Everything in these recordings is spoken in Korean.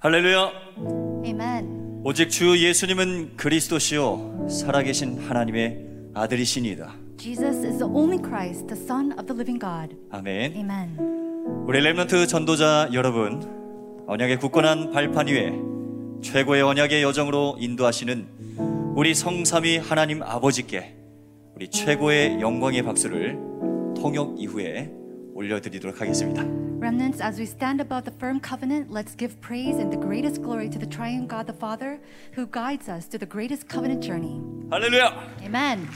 할렐루야. Amen. 오직 주 예수님은 그리스도시요 살아계신 하나님의 아들이시니이다. Jesus is the only Christ, the Son of the living God. 아멘. Amen. 우리 렘넌트 전도자 여러분, 언약의 굳건한 발판 위에 최고의 언약의 여정으로 인도하시는 우리 성삼위 하나님 아버지께 우리 최고의 영광의 박수를 통역 이후에 올려드리도록 하겠습니다. Remnants, as we stand above the firm covenant, let's give praise and the greatest glory to the triune God the Father who guides us through the greatest covenant journey. 할렐루야. Amen.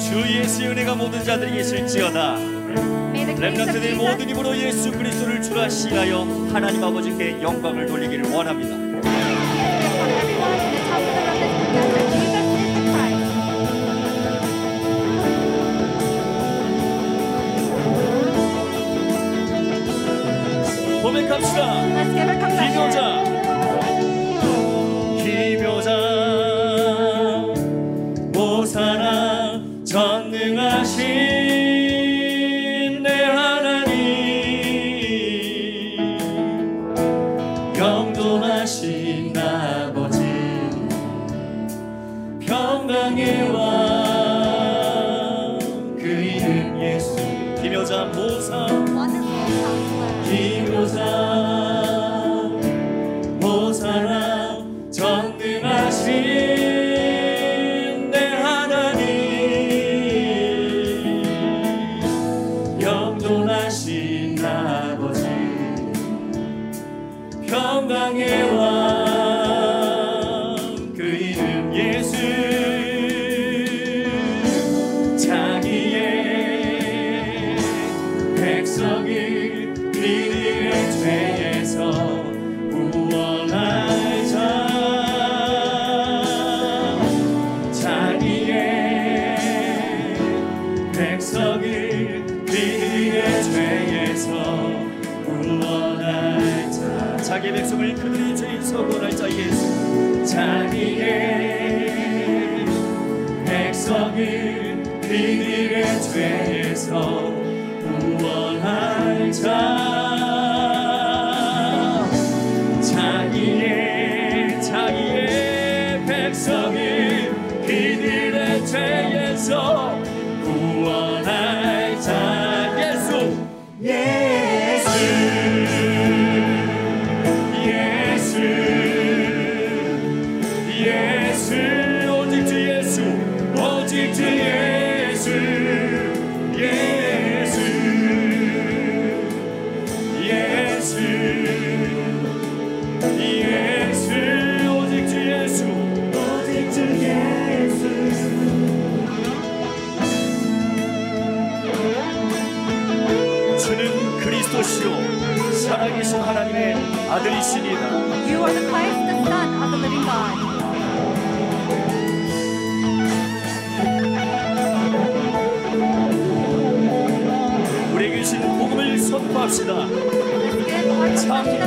주 예수의 은혜가 모든 자들에게 있을지어다. May the grace of 렘넌트들 모든 Jesus, 힘으로 예수 그리스도를 주라 시하여 하나님 아버지께 영광을 돌리기를 원합니다. 고백합시다. 기묘자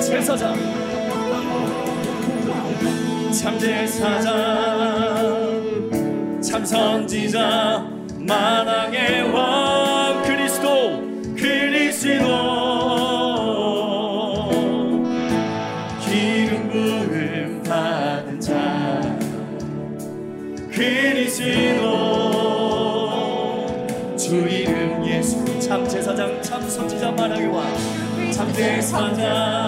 제사장 참 제사장 참 선지자. 만왕의 왕 그리스도 그리스도. 기름 부음 받은 자. 그리스도. 주 이름 예수. 참 제사장 참 선지자 만왕의 왕참 제사장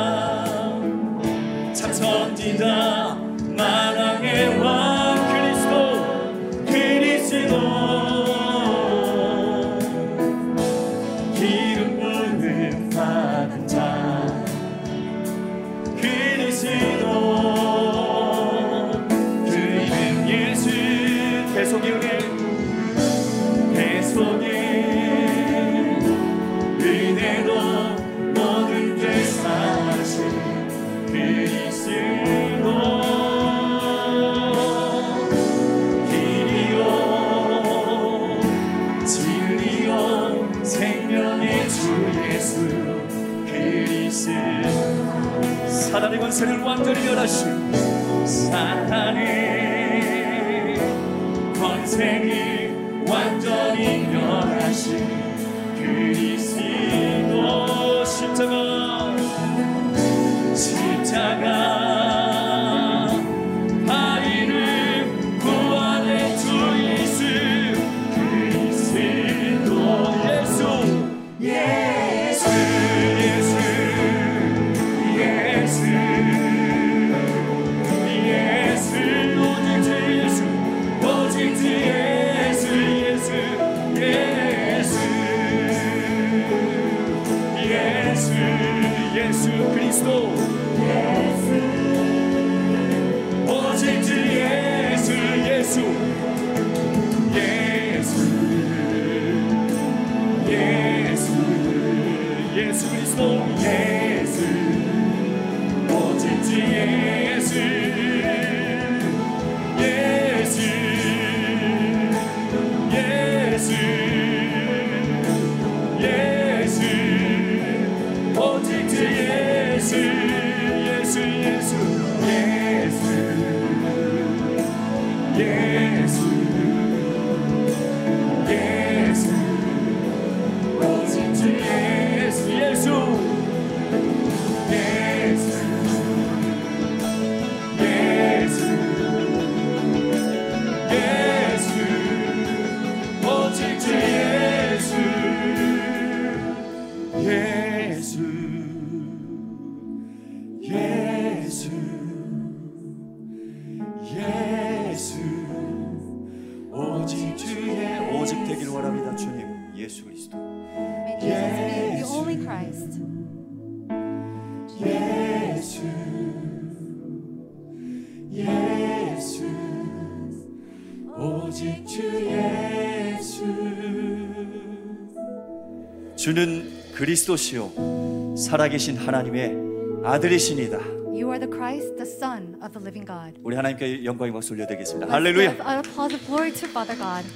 그리스도시요 살아계신 하나님의 아들이시니다 You are the Christ, the Son of the living God. 우리 하나님께 영광의 박수 올려드리겠습니다 Let's 할렐루야 give an applause of glory to Father God.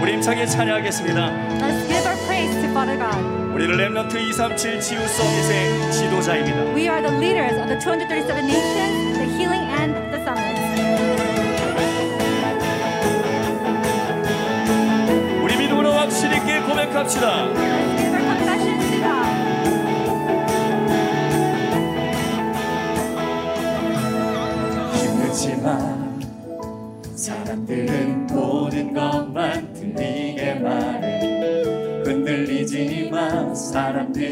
우리 힘차게 찬양하겠습니다 Let's give our praise to Father God. 우리는 렘넌트 237 지우 서밋의 지도자입니다 We are the leaders of the 237 nations, God. 힘들지만 사람들은 모든 것만 들리게 말해 흔들리지 마 사람들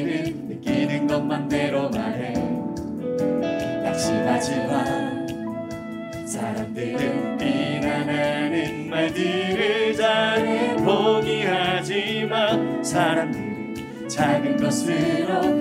작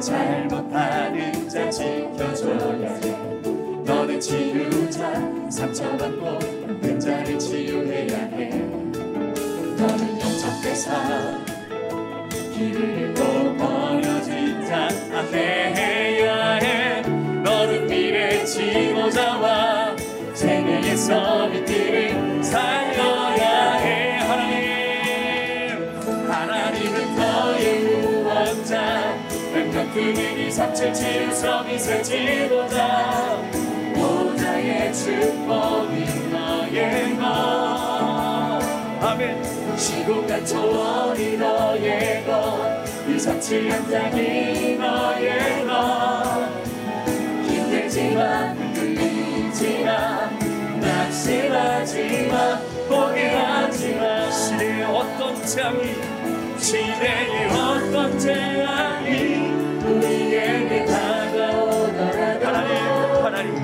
잘못하는 자 지켜줘야 해 너는 치유자 상처받고 힘든 자를 치유해야 해. 너는 영적 대사 길을 잃고 버려진 자 앞에해야 해. 너는 미래 지도자와 세계의 서밋들을 살려 뱀같은 삼체 치유 서밋의 지도자 보좌의 축복이 너의 것 아멘. 시공간 초월이 너의 것. 유삼치 현장이 너의 것 힘들지만 흔들리지만 낙심하지마 포기하지마 시대의 어떤 재앙이 시대의 어떤 재앙이 우리에게 다가오더라도 하나님 하나님.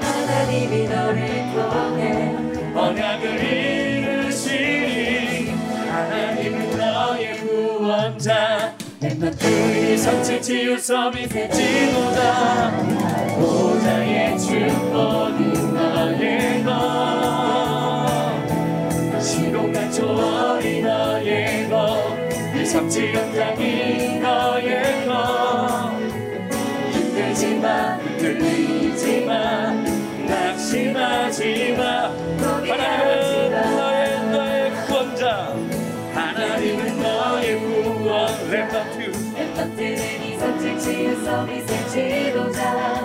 하나님이 너를 통해 언약을 이루시니 하나님은 너의 구원자. 렘넌트의 성체 치유 서밋의 지도자 보좌의 축복이 너의 것. 시공간 초월이 일 삼치 현장이 너의 것 힘들지만 흔들리지만 낙심하지 마 하나님은 너의 너의 구원자 하나님은 너의 구원. 렘넌트 랩터트는 이성직 치유 서비스 지도자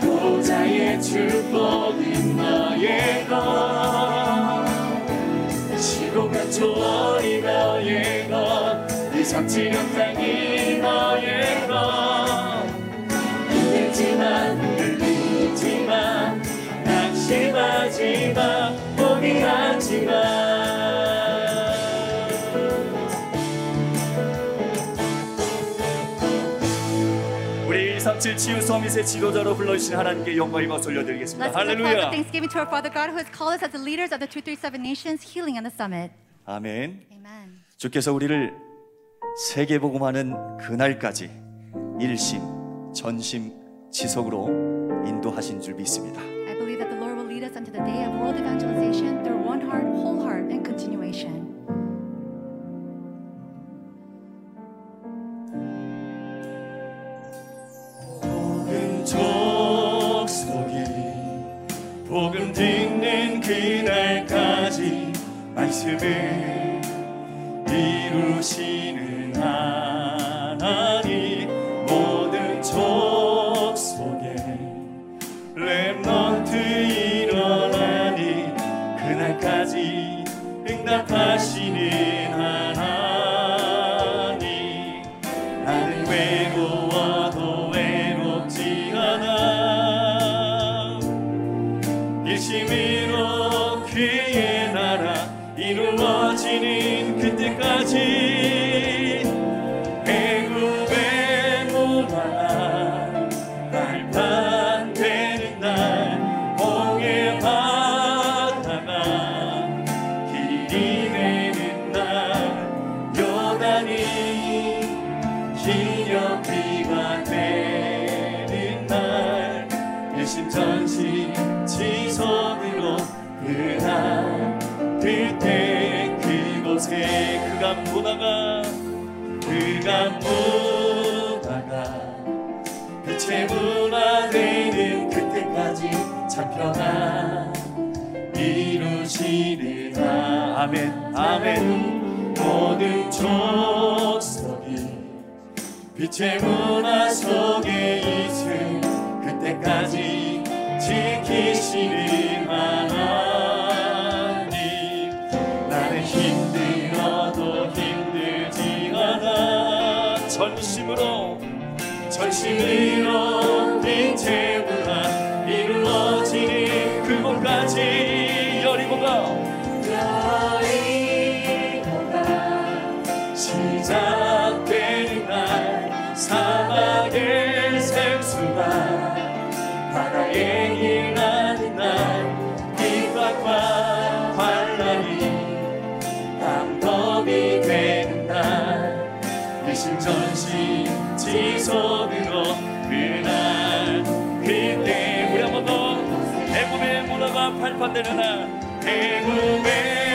보좌의 내 축복은 너의 것 시공간 초월이 너의 성취력 땅이 너의 것 힘들지만 흔들리지만 낙심하지마 포기하지마 137 치유 서밋의 지도자로 불러주신 하나님께 영광의 박수 올려드리겠습니다. Let's give a clap of 할렐루야. thanksgiving to our Father God who has called us as the leaders of the 237 nations, healing on the summit. 아멘. Amen. 주께서 우리를 세계복음하는 그날까지 일심, 전심, 지속으로 인도하신 줄 믿습니다. I believe that the Lord will lead us unto the day of world evangelization through one heart, whole heart, and continuation. 복음 듣는 그날까지 말씀을 이루시는 하 족속이 빛의 문화 속에 있을 그때까지 지키시는 하나님 나는 힘들어도 힘들지 않아 전심으로 전심으로 빛의 지속으로 그날 그때 우리 한 번 더. 대구의 문화가 발판되는 날. 대구의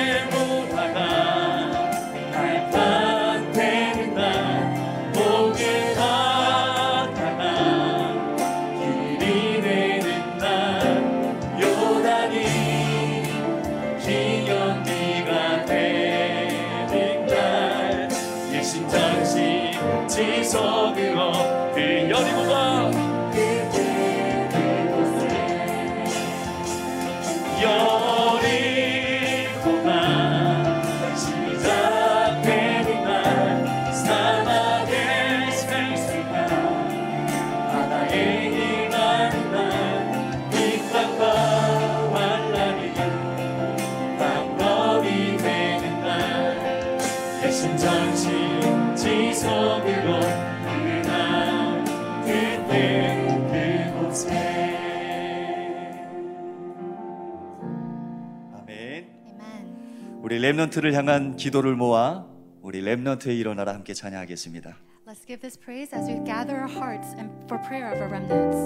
렘넌트를 향한 기도를 모아 우리 렘넌트에 일어나라 함께 찬양하겠습니다. Let's give this praise as we gather our hearts and for prayer of our remnants.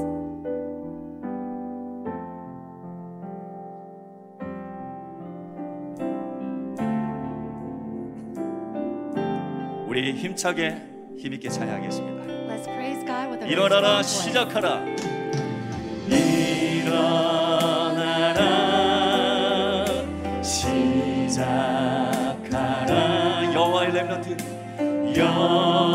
우리 힘차게 힘있게 찬양하겠습니다. Let's praise God with a 일어나라. 시작하라 일어나라 여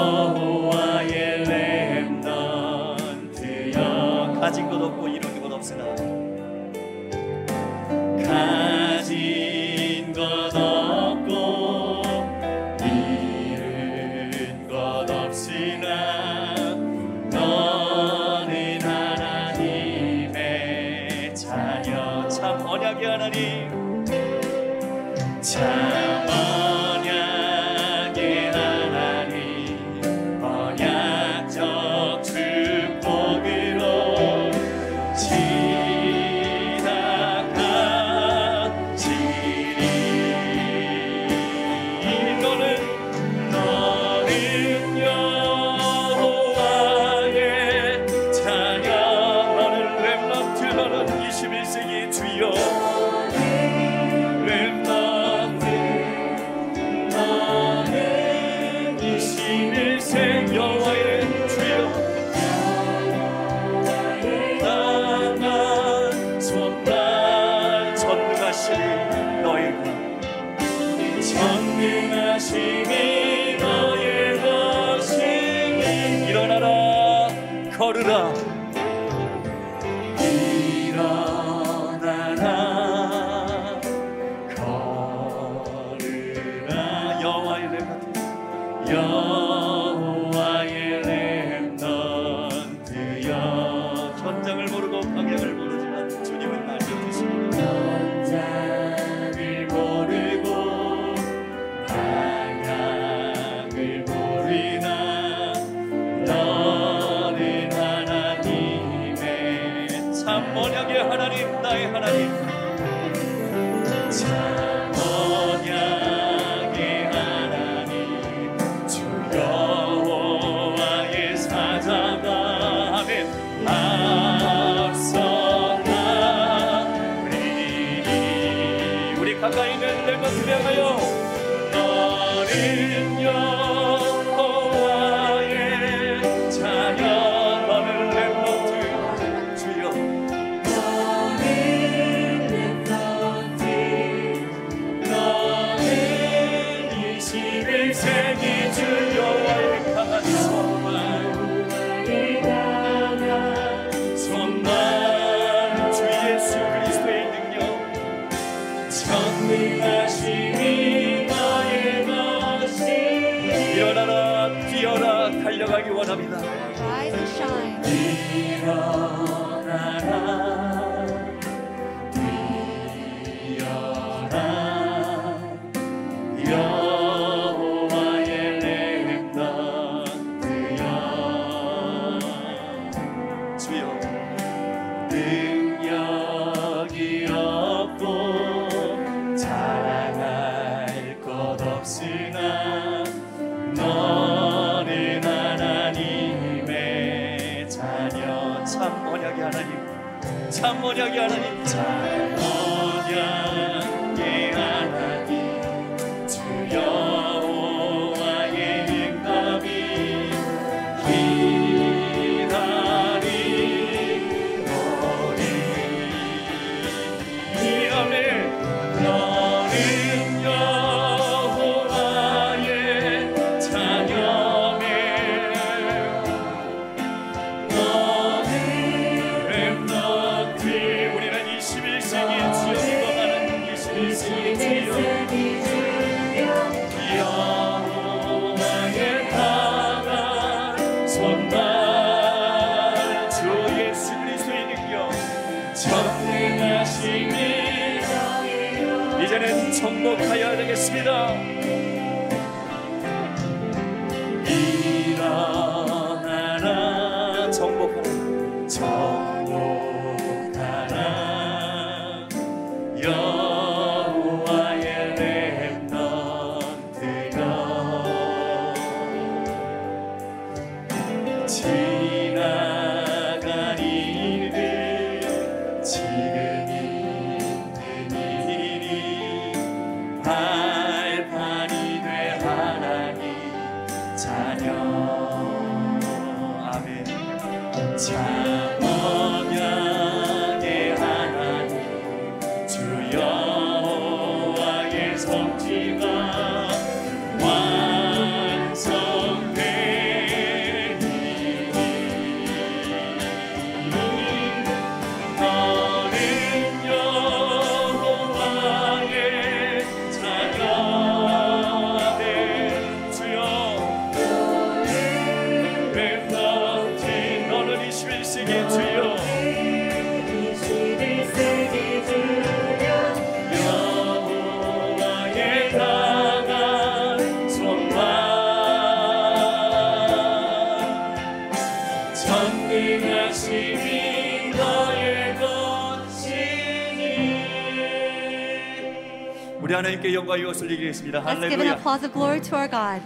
영광 이것을 얘기했습니다. Let's give an 할렐루야. applause of glory to our God.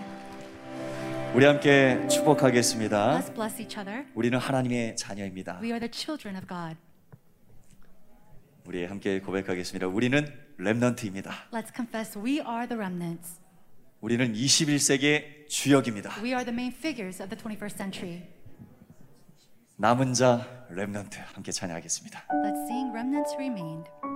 우리 함께 축복하겠습니다. Let's bless each other. 우리는 하나님의 자녀입니다. We are the children of God. 우리 함께 고백하겠습니다. 우리는 렘넌트입니다. Let's confess we are the remnants. 우리는 21세기의 주역입니다. We are the main figures of the 21st century. 남은 자 렘넌트 함께 찬양하겠습니다. Let's sing Remnants Remained.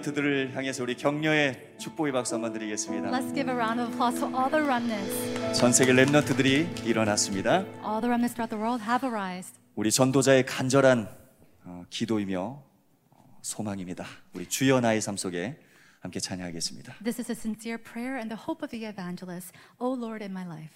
런너트들을 향해서 우리 격려의 축복의 박수 한번 드리겠습니다. Let's give a round of applause for all the remnants. 전 세계 런너트들이 일어났습니다. All the remnants throughout the world have arisen. 우리 전도자의 간절한 어, 기도이며 소망입니다. 우리 주여 나의 삶 속에 함께 찬양하겠습니다. This is a sincere prayer and the hope of the evangelist. O Lord in my life.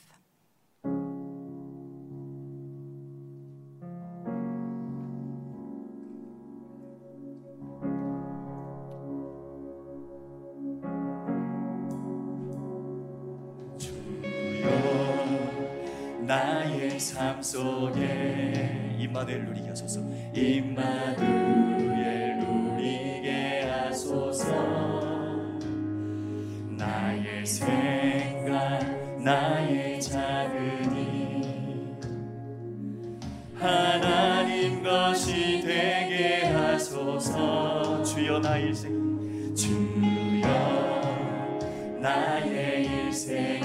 삶 속에 임마누엘 누리게 하소서. 임마누엘 누리게 하소서. 나의 생각 나의 작은이 하나님 것이 되게 하소서. 주여 나의 일생 주여 나의 일생이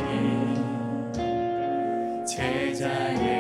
제자의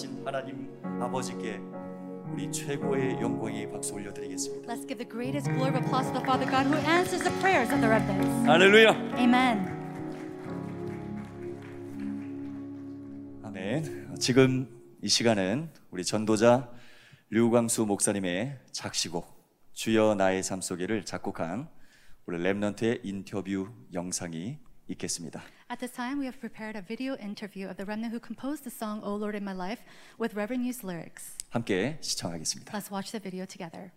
응답하신 하나님 아버지께 우리 최고의 영광의 박수 올려드리겠습니다 Let's give the greatest glory of applause to the Father God who answers the prayers of the remnants. 할렐루야 Amen. 아멘. 지금 이 시간은 우리 전도자 류광수 목사님의 작시곡 주여 나의 삶 속에를 작곡한 우리 랩넌트의 인터뷰 영상이 있겠습니다. At this time, we have prepared a video interview of the remnant who composed the song "O Lord in My Life" with Reverend News lyrics. 함께 시청하겠습니다. Let's watch the video together.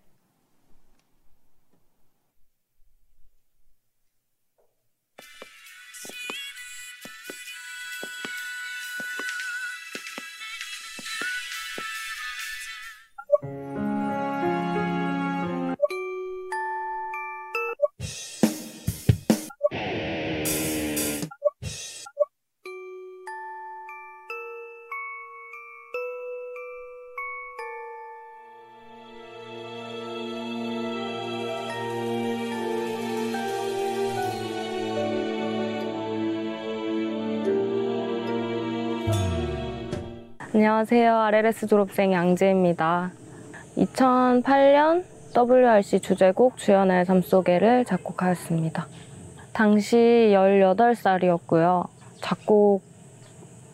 안녕하세요. RLS 졸업생 양재입니다. 2008년 WRC 주제곡 주연의 삶 속에를 작곡하였습니다. 당시 18살이었고요.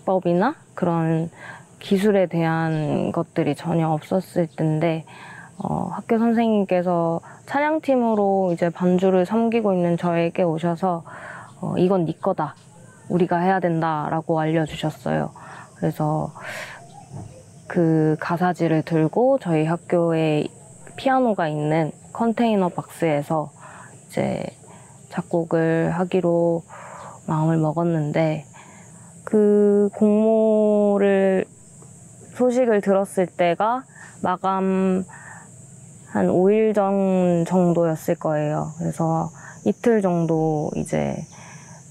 작곡법이나 그런 기술에 대한 것들이 전혀 없었을 텐데 어, 학교 선생님께서 찬양팀으로 이제 반주를 섬기고 있는 저에게 오셔서 어, 이건 네 거다. 우리가 해야 된다라고 알려주셨어요. 그래서 그 가사지를 들고 저희 학교에 피아노가 있는 컨테이너 박스에서 이제 작곡을 하기로 마음을 먹었는데 그 공모를 소식을 들었을 때가 마감 한 5일 전 정도였을 거예요. 그래서 이틀 정도 이제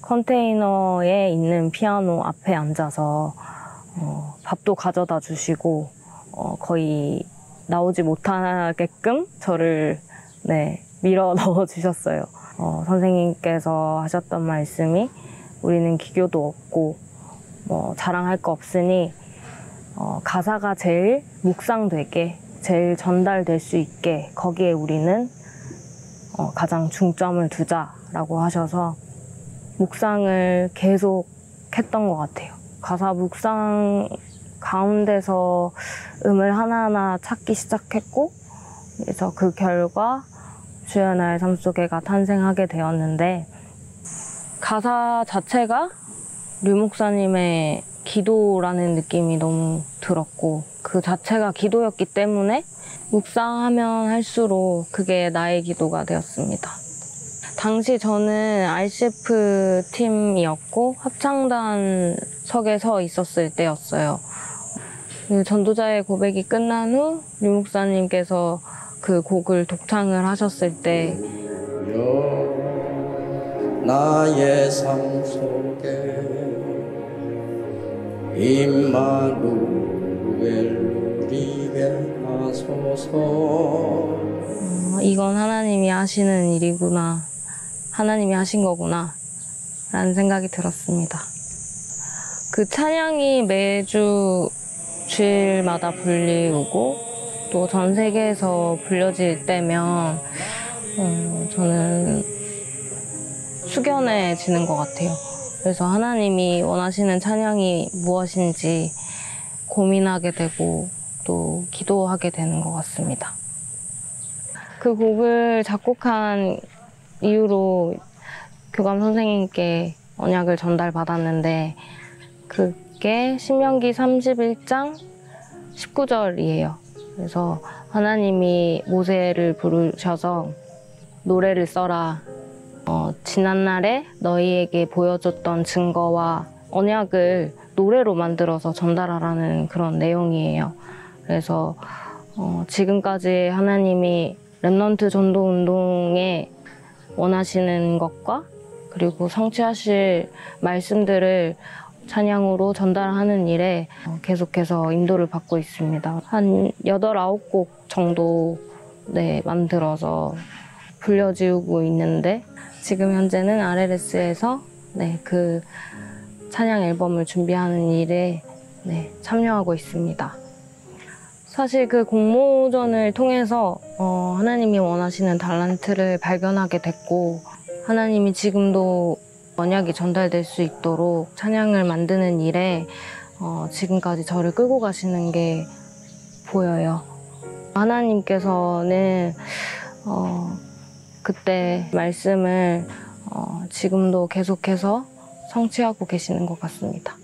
컨테이너에 있는 피아노 앞에 앉아서 어, 밥도 가져다 주시고 어, 거의 나오지 못하게끔 저를 네, 밀어 넣어 주셨어요. 어, 선생님께서 하셨던 말씀이 우리는 기교도 없고 뭐 자랑할 거 없으니 어, 가사가 제일 묵상되게 제일 전달될 수 있게 거기에 우리는 어, 가장 중점을 두자라고 하셔서 묵상을 계속 했던 것 같아요. 가사 묵상 가운데서 음을 하나하나 찾기 시작했고, 그래서 그 결과 주연아의 삶 속에가 탄생하게 되었는데, 가사 자체가 류 목사님의 기도라는 느낌이 너무 들었고, 그 자체가 기도였기 때문에 묵상하면 할수록 그게 나의 기도가 되었습니다. 당시 저는 RCF 팀이었고 합창단 석에 서 있었을 때였어요. 그 전도자의 고백이 끝난 후류 목사님께서 그 곡을 독창을 하셨을 때 나의 삶 속에 임마누엘 누리게 하소서 어, 이건 하나님이 하시는 일이구나. 하나님이 하신 거구나. 라는 생각이 들었습니다. 그 찬양이 매주 주일마다 불리우고 또 전 세계에서 불려질 때면 어, 저는 숙연해지는 것 같아요. 그래서 하나님이 원하시는 찬양이 무엇인지 고민하게 되고 또 기도하게 되는 것 같습니다. 그 곡을 작곡한 이후로 교감 선생님께 언약을 전달받았는데 그게 신명기 31장 19절이에요. 그래서 하나님이 모세를 부르셔서 노래를 써라. 어, 지난날에 너희에게 보여줬던 증거와 언약을 노래로 만들어서 전달하라는 그런 내용이에요. 그래서 어, 지금까지 하나님이 Remnant 전도 운동에 원하시는 것과 그리고 성취하실 말씀들을 찬양으로 전달하는 일에 어, 계속해서 인도를 받고 있습니다. 한 8, 9곡 정도 네, 만들어서 불려지우고 있는데 지금 현재는 RLS에서 네, 그 찬양 앨범을 준비하는 일에 네, 참여하고 있습니다. 사실 그 공모전을 통해서 어, 하나님이 원하시는 달란트를 발견하게 됐고 하나님이 지금도 언약이 전달될 수 있도록 찬양을 만드는 일에 어, 지금까지 저를 끌고 가시는 게 보여요. 하나님께서는 어, 그때 말씀을 어, 지금도 계속해서 성취하고 계시는 것 같습니다.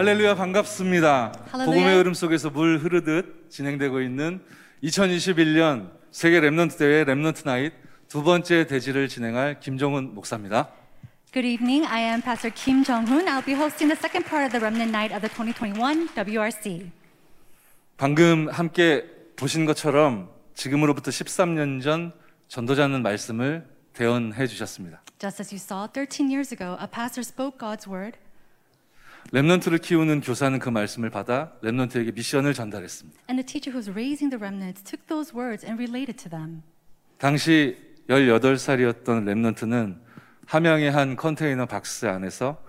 할렐루야 반갑습니다. 할렐루야. 복음의 흐름 속에서 물 흐르듯 진행되고 있는 2021년 세계 Remnant 대회 Remnant Night 두 번째 대지를 진행할 김정훈 목사입니다. Good evening. I am Pastor Kim Jong-hoon. I'll be hosting the second part of the Remnant Night of the 2021 WRC. 방금 함께 보신 것처럼 지금으로부터 13년 전 전도자는 말씀을 대언해 주셨습니다. Just as you saw, 13 years ago, a pastor spoke God's word, 랩넌트를 키우는 교사는 그 말씀을 받아 랩넌트에게 미션을 전달했습니다. and the teacher who's raising the remnants took those words and related to them. 당시 18살이었던 랩넌트는 함양의 한 컨테이너 박스 안에서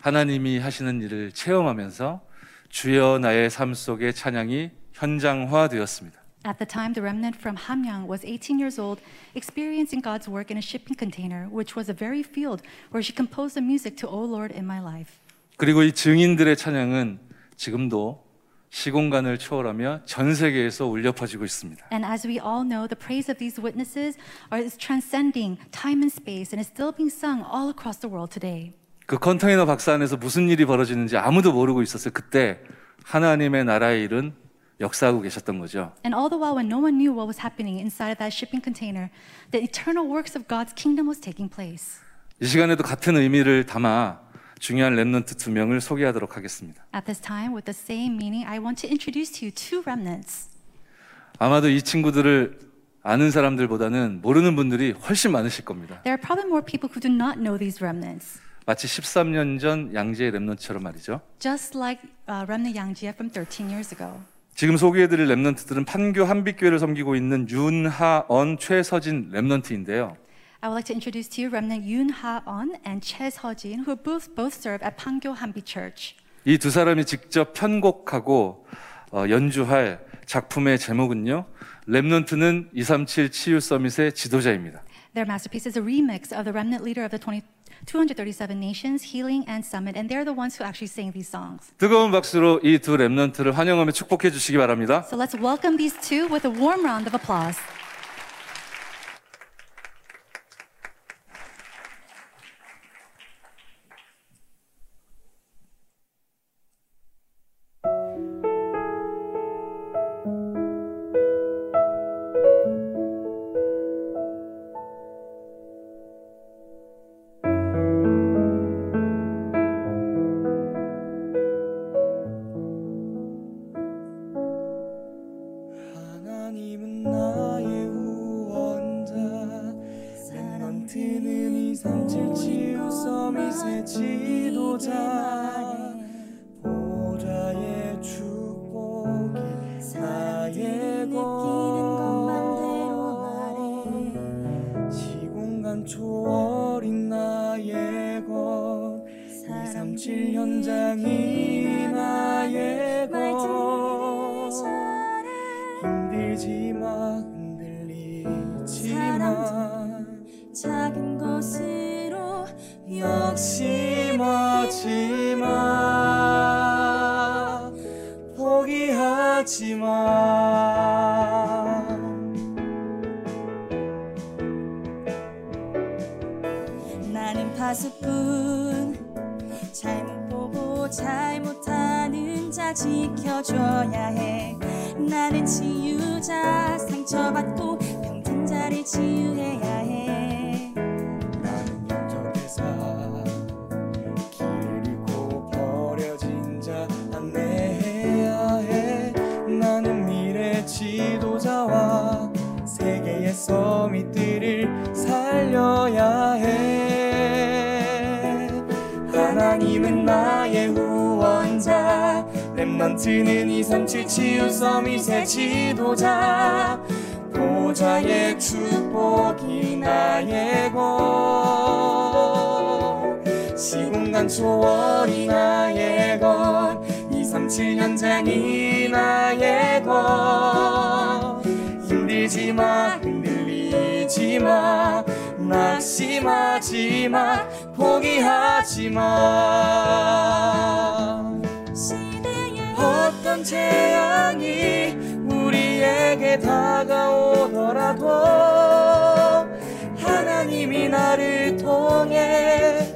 하나님이 하시는 일을 체험하면서 주여 나의 삶 속의 찬양이 현장화되었습니다. At the time, the remnant from Hamyang was 18 years old, experiencing God's work in a shipping container, which was a very field where she composed the music to O Lord in my life. 그리고 이 증인들의 찬양은 지금도 시공간을 초월하며 전 세계에서 울려 퍼지고 있습니다. And as we all know, the praise of these witnesses is transcending time and space and is still being sung all across the world today. 그 컨테이너 박스 안에서 무슨 일이 벌어지는지 아무도 모르고 있었어요. 그때 하나님의 나라의 일은 역사하고 계셨던 거죠. And all the while, when no one knew what was happening inside of that shipping container, the eternal works of God's kingdom was taking place. 이 시간에도 같은 의미를 담아 중요한 렘넌트 두 명을 소개하도록 하겠습니다. At this time, with the same meaning, I want to introduce to you two remnants. 아마도 이 친구들을 아는 사람들보다는 모르는 분들이 훨씬 많으실 겁니다. There are probably more people who do not know these remnants. 마치 13년 전 양재의 렘넌트처럼 말이죠. Just like uh, remnant Yangjie from 13 years ago. 지금 소개해드릴 렘넌트들은 판교 한빛교회를 섬기고 있는 윤하언, 최서진 렘넌트인데요. I would like to introduce to you remnant Yoon Ha-on and Choi Seo-jin, who both, both serve at Pangyo Hanbi Church. 이 두 사람이 직접 편곡하고 어, 연주할 작품의 제목은요. 렘넌트는 237 치유 서밋의 지도자입니다. Their masterpiece is a remix of the remnant leader of the 20, 237 nations, Healing and Summit, and they're the ones who actually sang these songs. 뜨거운 박수로 이 두 렘넌트를 환영하며 축복해 주시기 바랍니다. So let's welcome these two with a warm round of applause. 237 현장이 나의 것 힘들지 마 흔들리지 마 작은 것으로 욕심하지 마 포기하지 마. 나는 파수꾼 잘못하는 자 지켜줘야 해. 나는 치유자 상처받고 병든 자를 치유해야 해. 나는 영적대사 길을 잃고 버려진 자 안내해야 해. 나는 미래 지도자와 세계의 서밋들을 살려야 해. 하나님은 나 의 후원자. 렘넌트는 237 치유 서밋의 지도자. 보좌의 축복이 나의 것. 시공간 초월이 나의 것237 현장이 나의 것. 힘들지 마 흔들리지 마. 낙심하지 마 포기하지 마 어떤 재앙이 우리에게 다가오더라도 하나님이 나를 통해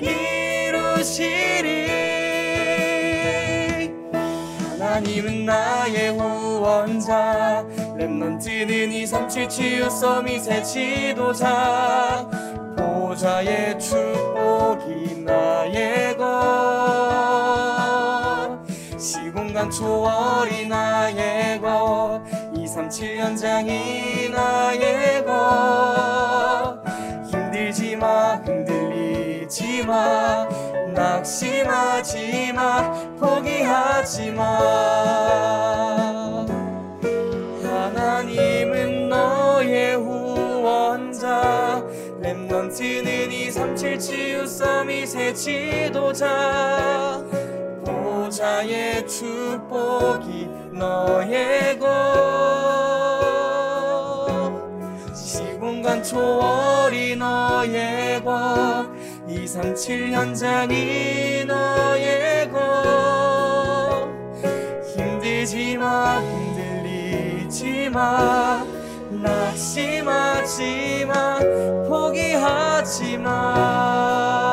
이루시리. 하나님은 나의 후원자 렘넌트는 237 치유 서밋의 지도자 보좌의 축복이 나의 것 시공간 초월이 나의 것. 237 현장이 나의 것. 힘들지 마 흔들리지 마. 낙심하지 마 포기하지 마 렘넌트는 237 치유 서밋의 지도자. 보좌의 축복이 너의 것. 시공간 초월이 너의 것 237 현장이 너의 것. 힘들지 마 흔들리지 마 낙심하지 마 포기하지 마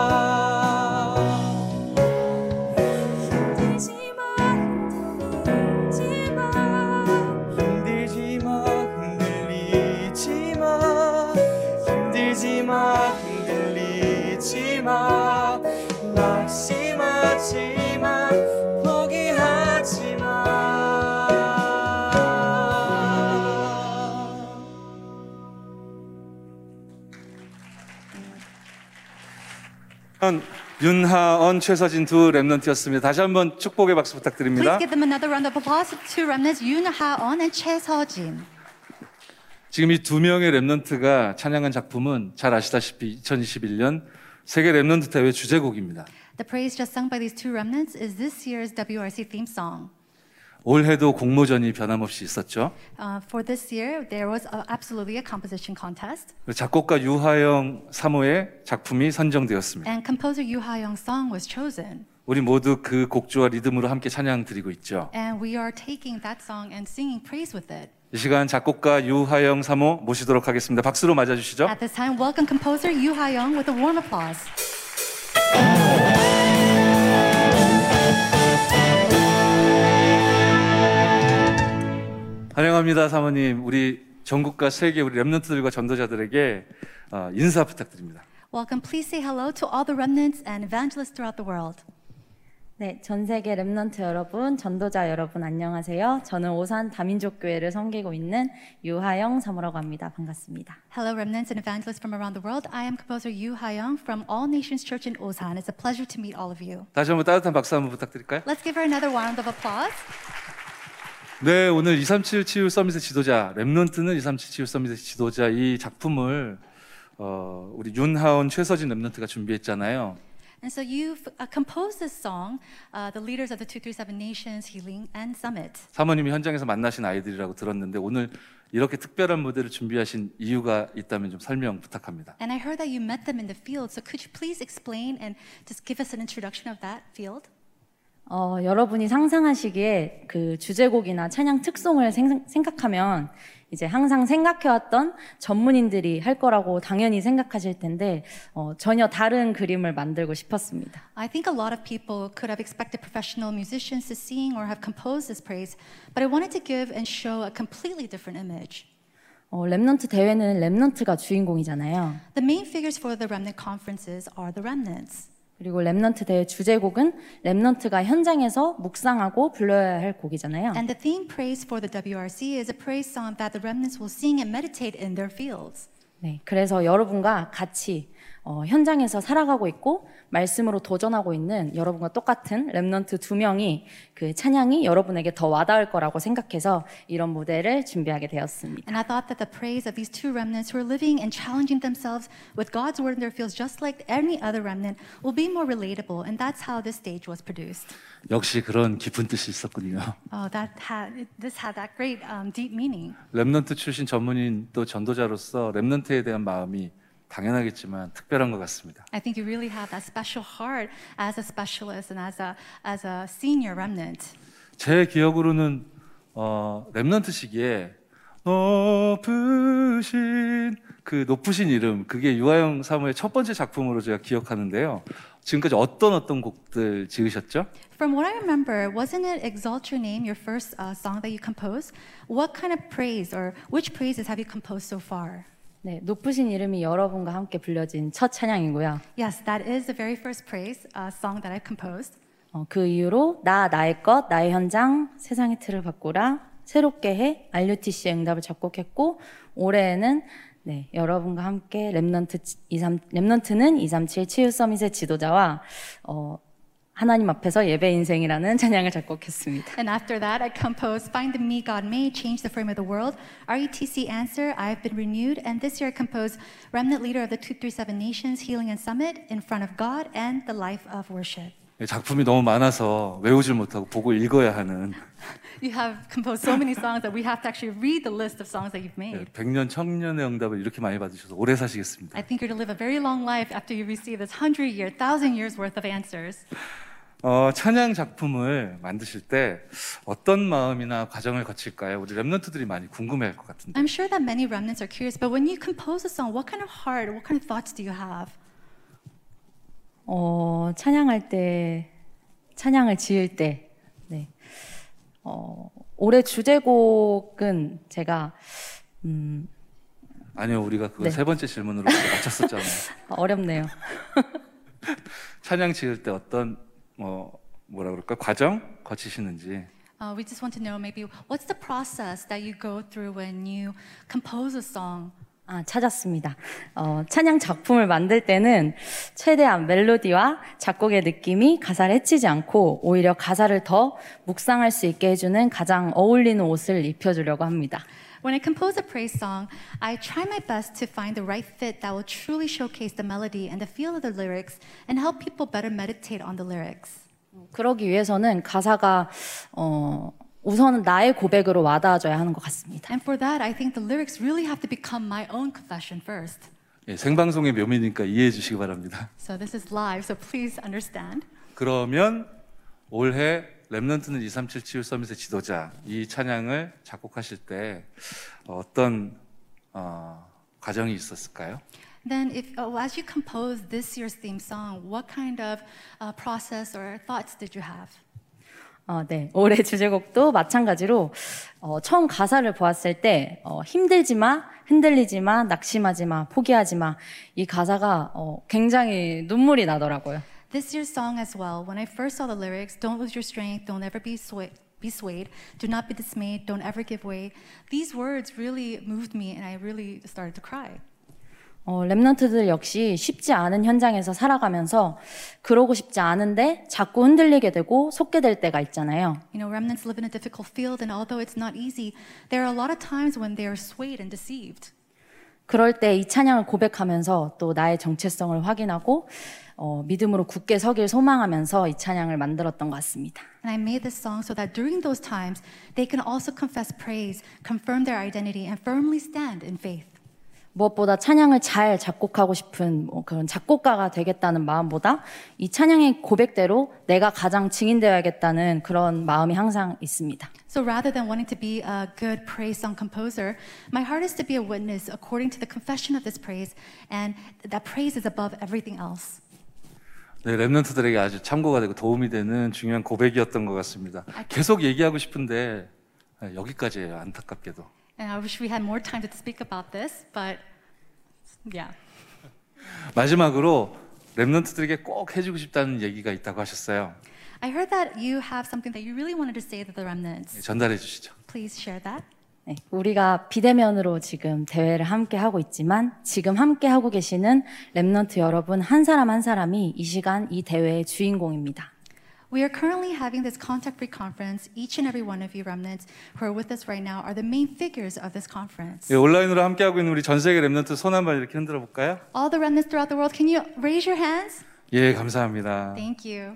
윤하언, 최서진 두 랩런트였습니다. 다시 한번 축복의 박수 Please 부탁드립니다. give them another round of applause. Two remnants, Yoon Ha-on and Choi Seo-jin. 지금 이 두 명의 랩런트가 찬양한 작품은 잘 아시다시피 2021년 세계 랩런트 대회 주제곡입니다. The praise just sung by these two remnants is this year's WRC theme song. 올해도 공모전이 변함없이 있었죠. Uh, for this year, there was a, absolutely a composition contest, 작곡가 유하영 사모의 작품이 선정되었습니다. and composer Ha-young's song was chosen. 우리 모두 그 곡조와 리듬으로 함께 찬양 드리고 있죠. And we are taking that song and singing praise with it. 이 시간 작곡가 유하영 사모 모시도록 하겠습니다. 박수로 맞아주시죠. At this time, welcome composer Ha-young with a warm applause. 환영합니다, 사모님. 우리 전국과 세계 우리 랩런트들과 전도자들에게 어, 인사 부탁드립니다. Welcome. Please say hello to all the remnants and evangelists throughout the world. 네, 전 세계 랩넌트 여러분, 전도자 여러분 안녕하세요. 저는 오산 다민족 교회를 섬기고 있는 유하영 사모라고 합니다. 반갑습니다. Hello, remnants and evangelists from around the world. I am composer Yoo Ha-young from All Nations Church in Osan. It's a pleasure to meet all of you. 다시 한번 따뜻한 박수 한번 부탁드릴까요? Let's give her another round of applause. 네, 오늘 237 치유 서밋의 지도자, 랩런트는 237 치유 서밋의 지도자 이 작품을 어, 우리 윤하원, 최서진 랩런트가 준비했잖아요. And so you've uh, composed this song, uh, the leaders of the 237 Nations Healing and Summit. 사모님이 현장에서 만나신 아이들이라고 들었는데 오늘 이렇게 특별한 무대를 준비하신 이유가 있다면 좀 설명 부탁합니다. And I heard that you met them in the field. So could you please explain and just give us an introduction of that field? 어, 여러분이 상상하시기에 그 주제곡이나 찬양 특송을 생, 생각하면 이제 항상 생각해왔던 전문인들이 할 거라고 당연히 생각하실 텐데 어, 전혀 다른 그림을 만들고 싶었습니다. I think a lot of people could have expected professional musicians to sing or have composed this praise, but I wanted to give and show a completely different image. 어, 랩넌트 대회는 랩넌트가 주인공이잖아요. The main figures for the remnant conferences are the remnants. 그리고 Remnant 대회 주제곡은 Remnant가 현장에서 묵상하고 불러야 할 곡이잖아요. And the theme praise for the WRC is a praise song that the remnants will sing and meditate in their fields. 네, 그래서 여러분과 같이 어, 현장에서 살아가고 있고 말씀으로 도전하고 있는 여러분과 똑같은 Remnant 두 명이 그 찬양이 여러분에게 더 와닿을 거라고 생각해서 이런 무대를 준비하게 되었습니다. And I thought that the praise of these two remnants who are living and challenging themselves with God's word in their fields, just like any other remnant, will be more relatable. And that's how this stage was produced. 역시 그런 깊은 뜻이 있었군요. Oh, that had this had that great um, deep meaning. 랩런트 출신 전문인 또 전도자로서 랩런트에 대한 마음이 당연하겠지만 특별한 것 같습니다. I think you really have that special heart as a specialist and as a as a senior remnant. 제 기억으로는 어, 랩런트 시기에 높으신 그 높으신 이름 그게 유아영 사무의 첫 번째 작품으로 제가 기억하는데요. 지금까지 어떤 어떤 곡들 지으셨죠? From what I remember, wasn't it "Exalt Your Name" your first uh, song that you composed? What kind of praise or which praises have you composed so far? 네, 높으신 이름이 여러분과 함께 불려진 첫 찬양이고요. Yes, that is the very first praise uh, song that I composed. 어, 그 이후로 나 나의 것 나의 현장 세상의 틀을 바꾸라 새롭게 해 RUTC의 응답을 작곡했고 올해에는 네, 여러분과 함께 랩넌트 23 랩넌트는 237 치유 서밋의 지도자와 어, 하나님 앞에서 예배 인생이라는 찬양을 작곡했습니다. And after that, I composed "Find the Me God Made," "Change the Frame of the World," RETC Answer, "I Have Been Renewed," and this year I composed "Remnant Leader of the 237 Nations Healing and Summit," "In Front of God," and "The Life of Worship." 예, 작품이 너무 많아서 외우질 못하고 보고 읽어야 하는 You have composed so many songs that we have to actually read the list of songs that you've 예, made. 100년 청년의 응답을 이렇게 많이 받으셔서 오래 사시겠습니다. I think you're to live a very long life after you receive this hundred year, thousand years worth of answers. 어, 찬양 작품을 만드실 때 어떤 마음이나 과정을 거칠까요? 우리 랩런트들이 많이 궁금해할 것 같은데. I'm sure that many remnants are curious, but when you compose a song, what kind of heart, what kind of thoughts do you have? 어, 찬양할 때, 찬양을 지을 때, 네. 어, 올해 주제곡은 제가, 음, 아니요, 우리가 그건 네. 세 번째 질문으로 맞췄었잖아요. 어렵네요. 찬양 지을 때 어떤 뭐 뭐라 그럴까 과정 거치시는지. Uh, we just want to know maybe what's the process that you go through when you compose a song? 아, 찾았습니다. 어, 찬양 작품을 만들 때는 최대한 멜로디와 작곡의 느낌이 가사를 해치지 않고 오히려 가사를 더 묵상할 수 있게 해주는 가장 어울리는 옷을 입혀주려고 합니다. When I compose a praise song, I try my best to find the right fit that will truly showcase the melody and the feel of the lyrics and help people better meditate on the lyrics. 그러기 위해서는 가사가 어, 우선은 나의 고백으로 와닿아져야 하는 것 같습니다. And for that, I think the lyrics really have to become my own confession first. 예, 생방송의 묘미니까 이해해 주시기 바랍니다. So this is live, so please understand. 그러면 올해 랩넌트는 237 치유 서밋의 지도자 이 찬양을 작곡하실 때 어떤 어, 과정이 있었을까요? Then, if oh, as you compose this year's theme song, what kind of uh, process or thoughts did you have? 어, 네. 올해 주제곡도 마찬가지로 어, 처음 가사를 보았을 때 어, 힘들지 마, 흔들리지 마, 낙심하지 마, 포기하지 마. 이 가사가 어, 굉장히 눈물이 나더라고요. This year's song as well. When I first saw the lyrics, "Don't lose your strength, don't ever be swayed." Be swayed. Do not be dismayed. Don't ever give way. These words really moved me, and I really started to cry. 어, 랩런트들 역시 쉽지 않은 현장에서 살아가면서 그러고 싶지 않은데 자꾸 흔들리게 되고 속게 될 때가 있잖아요. You know, remnants live in a difficult field, and although it's not easy, there are a lot of times when they are swayed and deceived. 그럴 때 이 찬양을 고백하면서 또 나의 정체성을 확인하고 어, 믿음으로 굳게 서길 소망하면서 이 찬양을 만들었던 것 같습니다. And I made this song so that during those times, they can also confess praise, confirm their identity, and firmly stand in faith. 무엇보다 찬양을 잘 작곡하고 싶은 뭐 그런 작곡가가 되겠다는 마음보다 이 찬양의 고백대로 내가 가장 증인되어야겠다는 그런 마음이 항상 있습니다. So rather than wanting to be a good praise song composer, my heart is to be a witness according to the confession of this praise, and that praise is above everything else. 네, 랩런트들에게 아주 참고가 되고 도움이 되는 중요한 고백이었던 것 같습니다. 계속 얘기하고 싶은데 네, 여기까지예요. 안타깝게도. And I wish we had more time to speak about this, but yeah. 마지막으로 Remnant들에게 꼭 해주고 싶다는 얘기가 있다고 하셨어요. I heard that you have something that you really wanted to say to the remnants. 네, 전달해 주시죠. Please share that. 네, 우리가 비대면으로 지금 대회를 함께 하고 있지만 지금 함께 하고 계시는 Remnant 여러분 한 사람 한 사람이 이 시간 이 대회의 주인공입니다. We are currently having this contact-free conference. Each and every one of you remnants who are with us right now are the main figures of this conference. 예, 온라인으로 함께 하고 있는 우리 전 세계 랩런트 손 한 번 이렇게 흔들어 볼까요? All the remnants throughout the world, can you raise your hands? 예, 감사합니다. Thank you.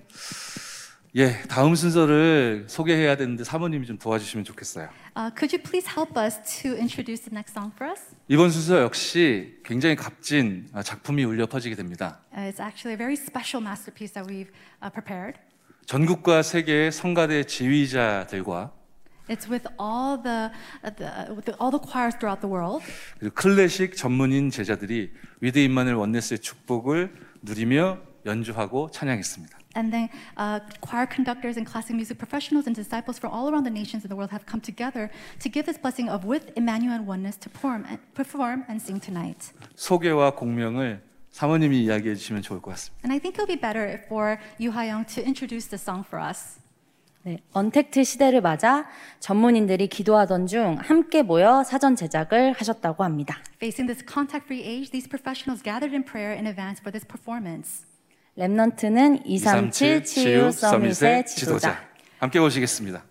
예, 다음 순서를 소개해야 되는데 사모님이 좀 도와주시면 좋겠어요. Uh, could you please help us to introduce the next song for us? 이번 순서 역시 굉장히 값진 아, 작품이 울려 퍼지게 됩니다. Uh, it's actually a very special masterpiece that we've uh, prepared. 전국과 세계의 성가대 지휘자들과 It's with all the, uh, the with the, all the choirs throughout the world, 그리고 클래식 전문인 제자들이 임마누엘 원네스의 축복을 누리며 연주하고 찬양했습니다. and then uh, choir conductors and classic music professionals and disciples from all around the nations in the world have come together to give this blessing of with Emmanuel and oneness to perform and, perform and sing tonight. 소개와 공명을 사모님이 이야기해 주시면 좋을 것 같습니다. And I think it would be better for Yu Ha-young to introduce the song for us. 네, 언택트 시대를 맞아 전문인들이 기도하던 중 함께 모여 사전 제작을 하셨다고 합니다. Facing this contact-free age, these professionals gathered in prayer in advance for this performance. 랩넌트는 237 치유 서밋의 지도자. 함께 오시겠습니다.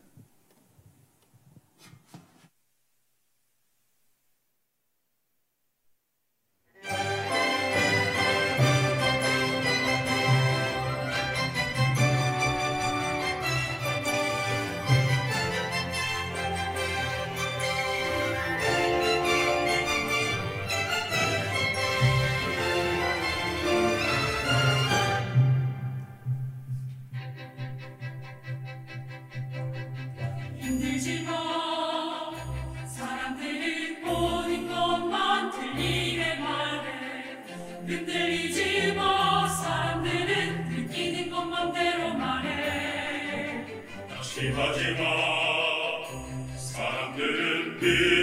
사람들은 비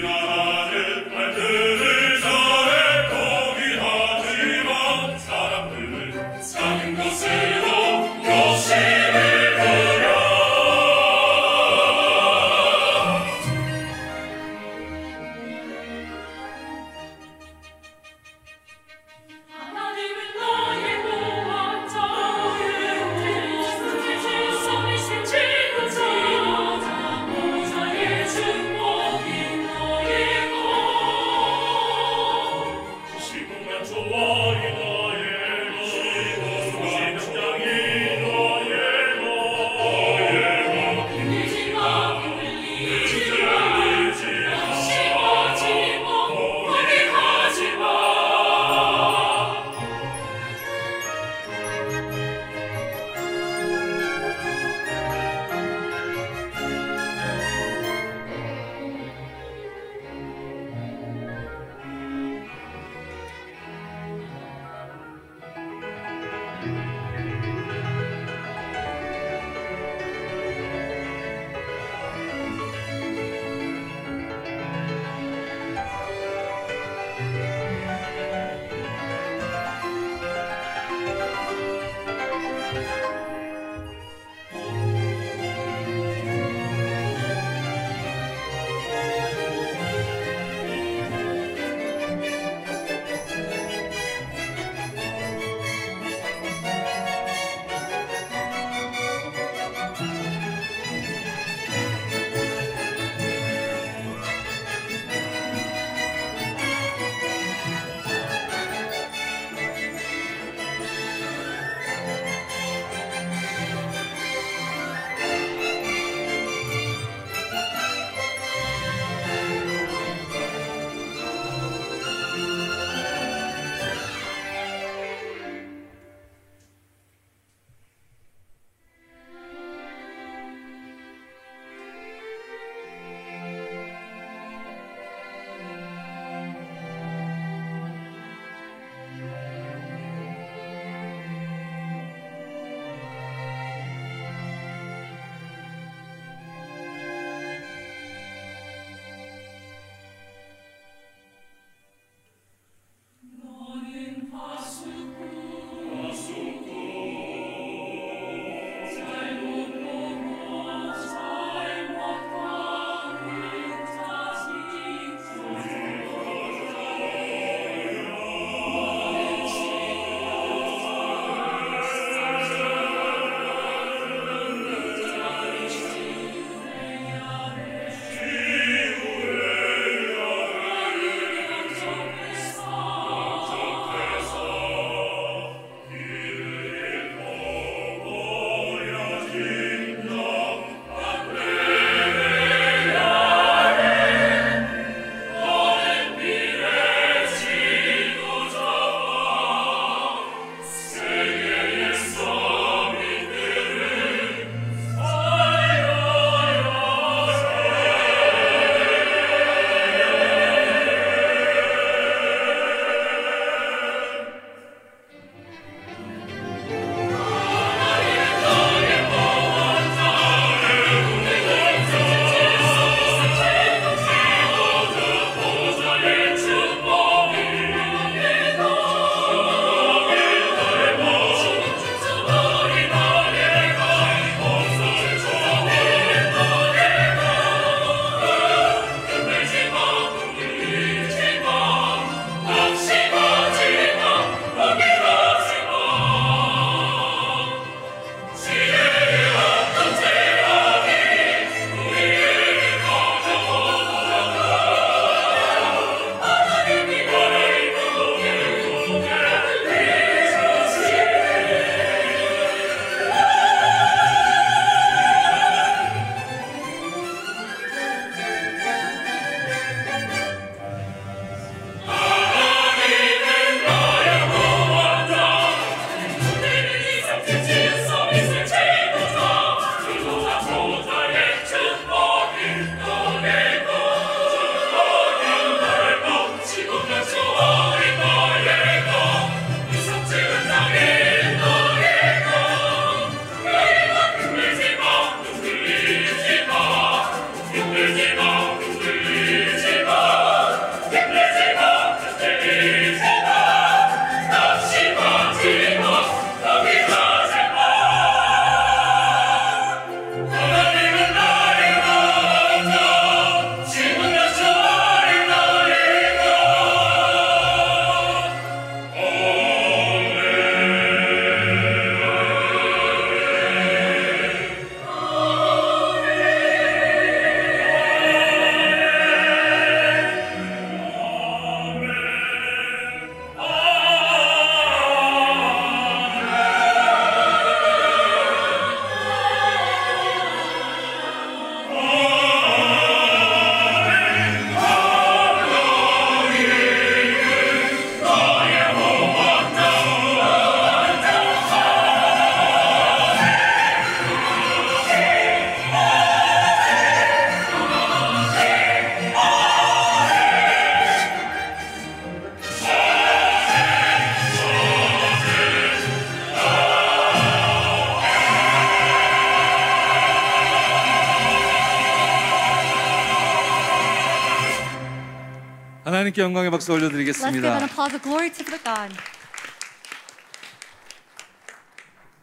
하나님께 영광의 박수 올려드리겠습니다.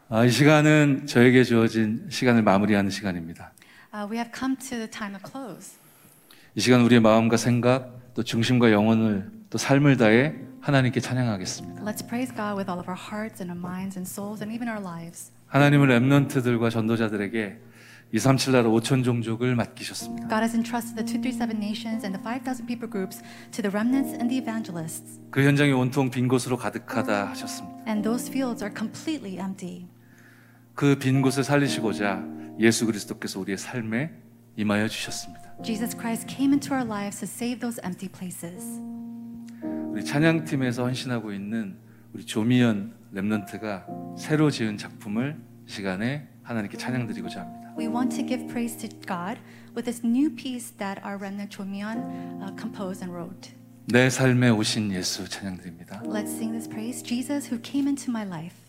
아, 이 시간은 저에게 주어진 시간을 마무리하는 시간입니다. Uh, we have come to the time of close. 이 시간 우리의 마음과 생각, 또 중심과 영혼을 또 삶을 다해 하나님께 찬양하겠습니다. Let's praise God with all of our hearts and our minds and souls and even our lives. 하나님은 랩런트들과 전도자들에게 237 나라 5천 종족을 맡기셨습니다. God has entrusted the 237 nations and the 5,000 people groups to the remnants and the evangelists. 그 현장이 온통 빈 곳으로 가득하다 하셨습니다. And those fields are completely empty. 그 빈 곳을 살리시고자 예수 그리스도께서 우리의 삶에 임하여 주셨습니다. Jesus Christ came into our lives to save those empty places. 우리 찬양팀에서 헌신하고 있는 우리 조미연 랩런트가 새로 지은 작품을 이 시간에 하나님께 찬양드리고자 합니다. We want to give praise to God with this new piece that our remnant Chomyeon uh, composed and wrote. 내 삶에 오신 예수 찬양드립니다. Let's sing this praise Jesus who came into my life.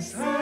인해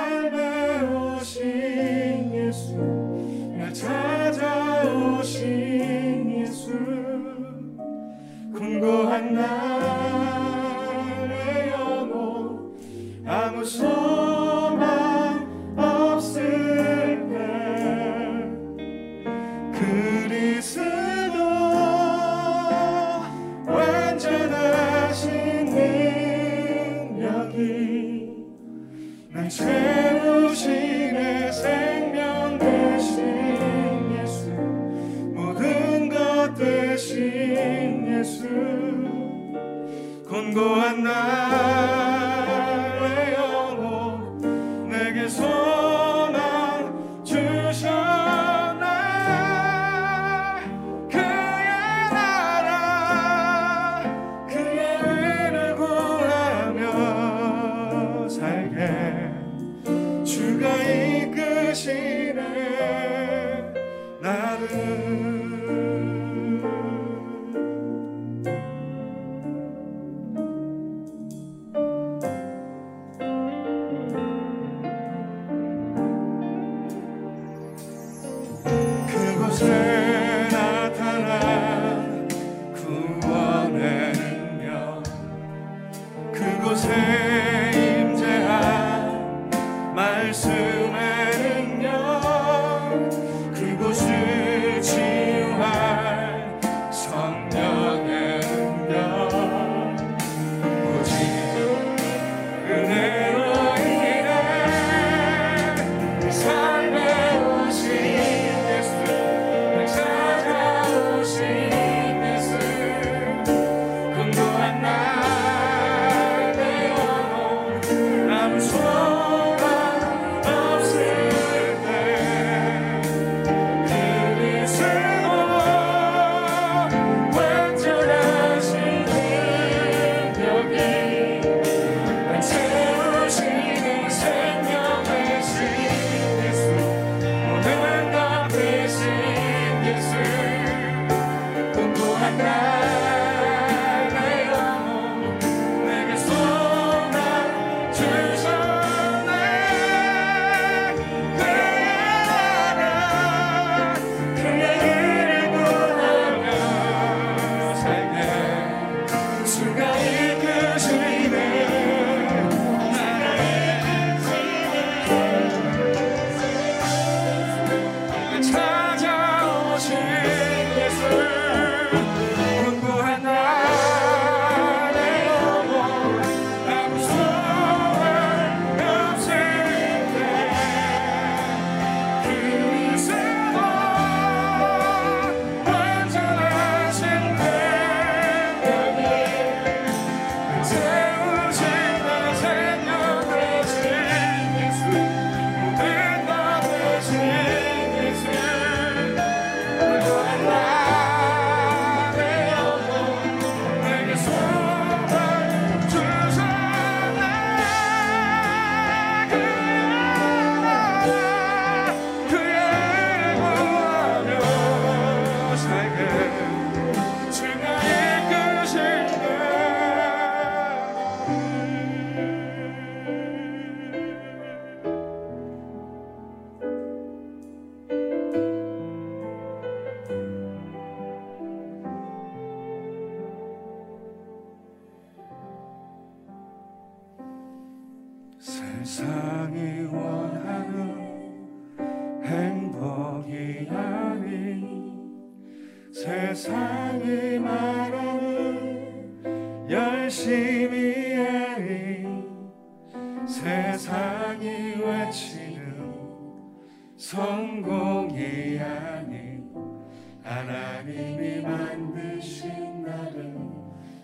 하나님이 만드신 나를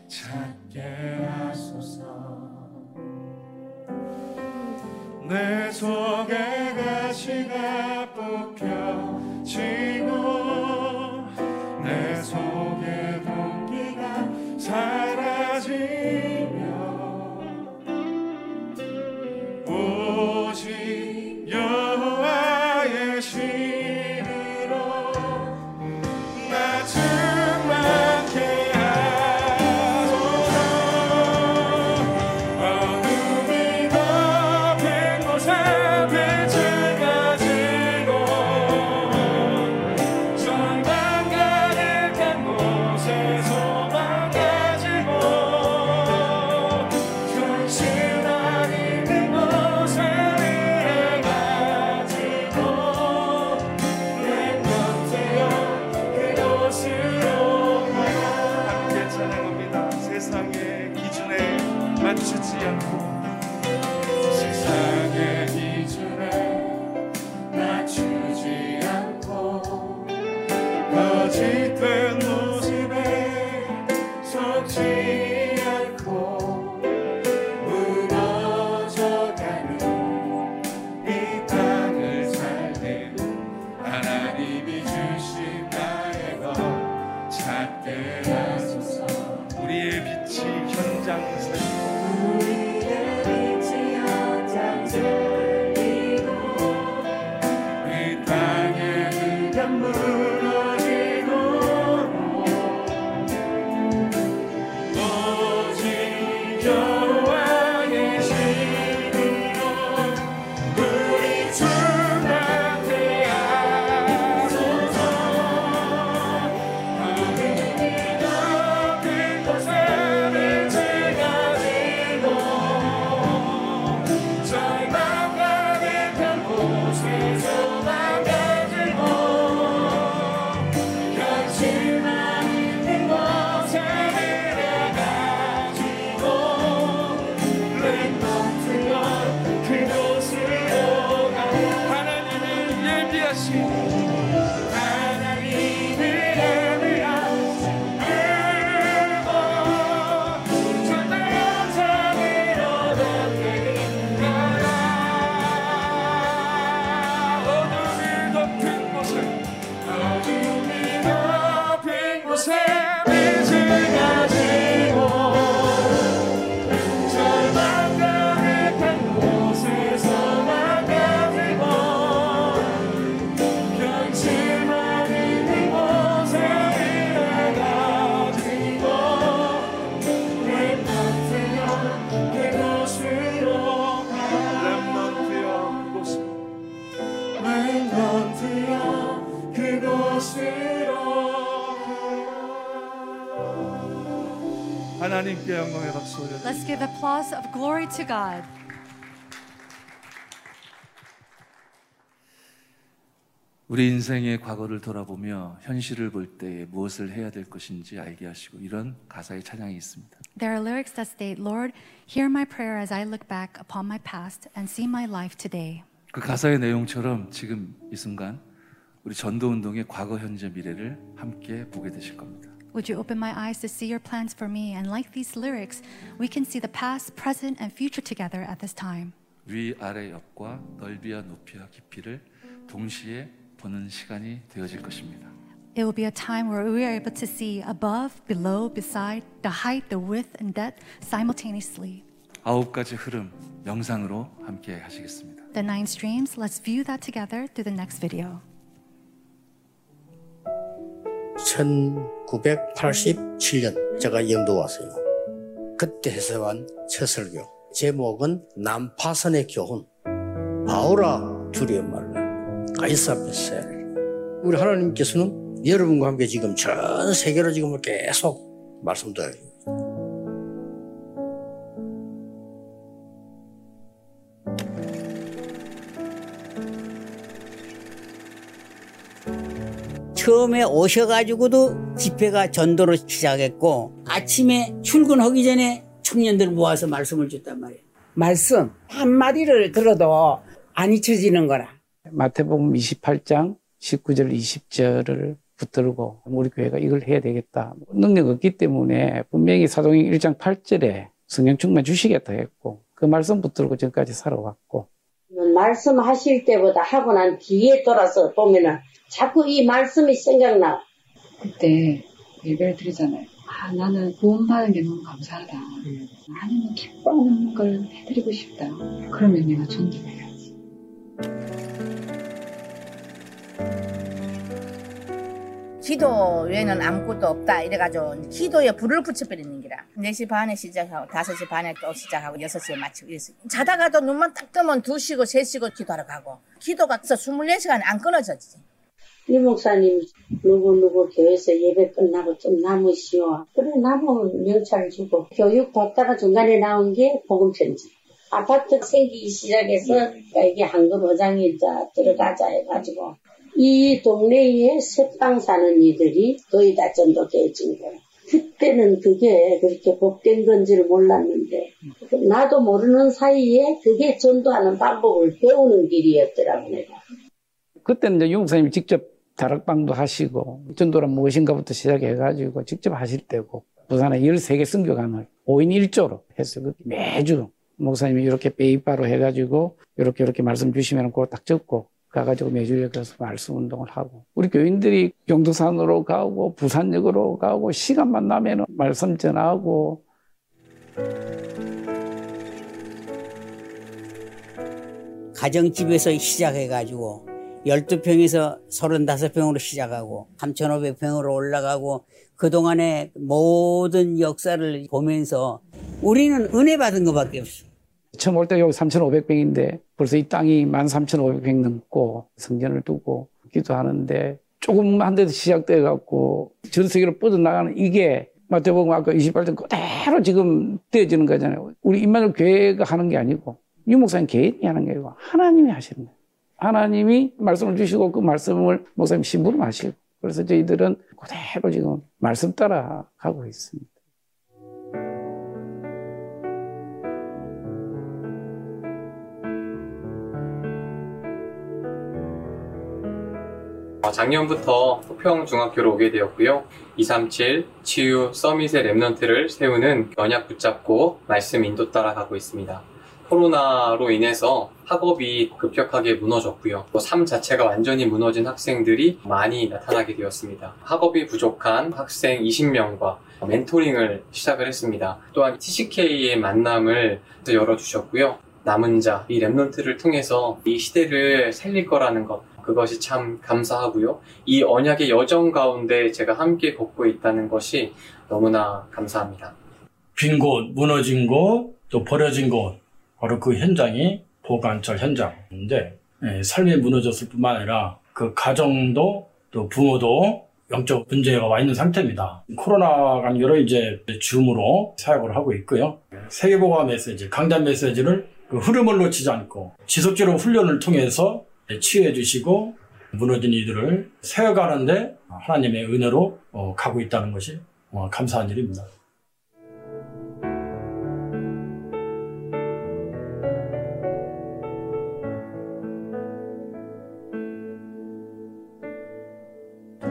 찾게 하소서. 내속 to God. 우리 인생의 과거를 돌아보며 현실을 볼 때에 무엇을 해야 될 것인지 알게 하시고 이런 가사의 찬양이 있습니다. There are lyrics that state, Lord, hear my prayer as I look back upon my past and see my life today. 그 가사의 내용처럼 지금 이 순간 우리 전도 운동의 과거, 현재, 미래를 함께 보게 되실 겁니다. Would you open my eyes to see your plans for me? And like these lyrics, we can see the past, present, and future together at this time. 위, 아래, 옆과 넓이와 높이와 깊이를 동시에 보는 시간이 되어질 것입니다. It will be a time where we are able to see above, below, beside, the height, the width, and depth simultaneously. 아홉 가지 흐름 영상으로 함께 하시겠습니다. The nine streams, let's view that together through the next video. 1987년 제가 영도 왔어요. 그때 해서한 첫 설교. 제목은 난파선의 교훈. 바오라 주리의 말라. 가이사 베셀. 우리 하나님께서는 여러분과 함께 지금 전 세계로 지금 계속 말씀드려요. 처음에 오셔가지고도 집회가 전도로 시작했고 아침에 출근하기 전에 청년들 모아서 말씀을 줬단 말이에요. 말씀 한마디를 들어도 안 잊혀지는 거라. 마태복음 28장 19절 20절을 붙들고 우리 교회가 이걸 해야 되겠다. 능력 없기 때문에 분명히 사도행 1장 8절에 성령 충만 주시겠다 했고 그 말씀 붙들고 지금까지 살아왔고 말씀하실 때보다 하고 난 뒤에 돌아서 보면은 자꾸 이 말씀이 생각나. 그때 예배를 드리잖아요. 아, 나는 구원받은 게 너무 감사하다. 하나님은 기뻐하는 걸 해드리고 싶다. 그러면 내가 존중해야지. 기도 외에는 아무것도 없다 이래가지고 기도에 불을 붙여버리는 기라 4시 반에 시작하고 5시 반에 또 시작하고 6시에 마치고 이랬어요 자다가도 눈만 딱 뜨면 2시고 3시고 기도하러 가고 기도가 24시간 안 끊어졌지 이 목사님 누구누구 교회에서 예배 끝나고 좀 남으시오. 그래 남으면 명찰 주고 교육 받다가 중간에 나온 게 복음편지. 아파트 생기기 시작해서 그러니까 이게 황금 어장이 자 들어가자 해가지고 이 동네에 새빵 사는 이들이 거의 다 전도돼진 거야. 그때는 그게 그렇게 복된 건지를 몰랐는데 나도 모르는 사이에 그게 전도하는 방법을 배우는 길이었더라고 내가. 그때는 이제 유목사님이 직접 다락방도 하시고 전도란 무엇인가부터 시작해가지고 직접 하실 때고 부산에 13개 선교관을 5인 1조로 했어요. 매주 목사님이 이렇게 베이바로 해가지고 이렇게 이렇게 말씀 주시면 그거 딱 적고 가가지고 매주 이렇게 해서 말씀 운동을 하고 우리 교인들이 경도산으로 가고 부산역으로 가고 시간만 나면 말씀 전하고 가정집에서 시작해가지고 12평에서 35평으로 시작하고 3,500평으로 올라가고 그동안의 모든 역사를 보면서 우리는 은혜 받은 것밖에 없어. 처음 올 때 여기 3,500평인데 벌써 이 땅이 13,500평 넘고 성전을 두고 기도하는데 조금 한 데도 시작돼 갖고 전 세계로 뻗어나가는 이게 마태복음 아까 28장 그대로 지금 되어지는 거잖아요. 우리 임마누엘 교회가 하는 게 아니고 유목사님 개인이 하는 게 아니고 하나님이 하시는 거예요. 하나님이 말씀을 주시고 그 말씀을 목사님 심부름 하시고 그래서 저희들은 그대로 지금 말씀 따라 가고 있습니다. 어, 작년부터 호평중학교로 오게 되었고요. 237 치유 서밋의 랩넌트를 세우는 언약 붙잡고 말씀 인도 따라가고 있습니다. 코로나로 인해서 학업이 급격하게 무너졌고요. 또삶 자체가 완전히 무너진 학생들이 많이 나타나게 되었습니다. 학업이 부족한 학생 20명과 멘토링을 시작을 했습니다. 또한 TCK의 만남을 열어주셨고요. 남은 자, 이 랩런트를 통해서 이 시대를 살릴 거라는 것, 그것이 참 감사하고요. 이 언약의 여정 가운데 제가 함께 걷고 있다는 것이 너무나 감사합니다. 빈 곳, 무너진 곳, 또 버려진 곳, 바로 그 현장이 보관철 현장인데 예, 삶이 무너졌을 뿐만 아니라 그 가정도 또 부모도 영적 문제가 와 있는 상태입니다. 코로나가 여러 이제 줌으로 사역을 하고 있고요. 세계보가 메시지, 강단 메시지를 그 흐름을 놓치지 않고 지속적으로 훈련을 통해서 치유해 주시고 무너진 이들을 세워가는데 하나님의 은혜로 어, 가고 있다는 것이 어, 감사한 일입니다.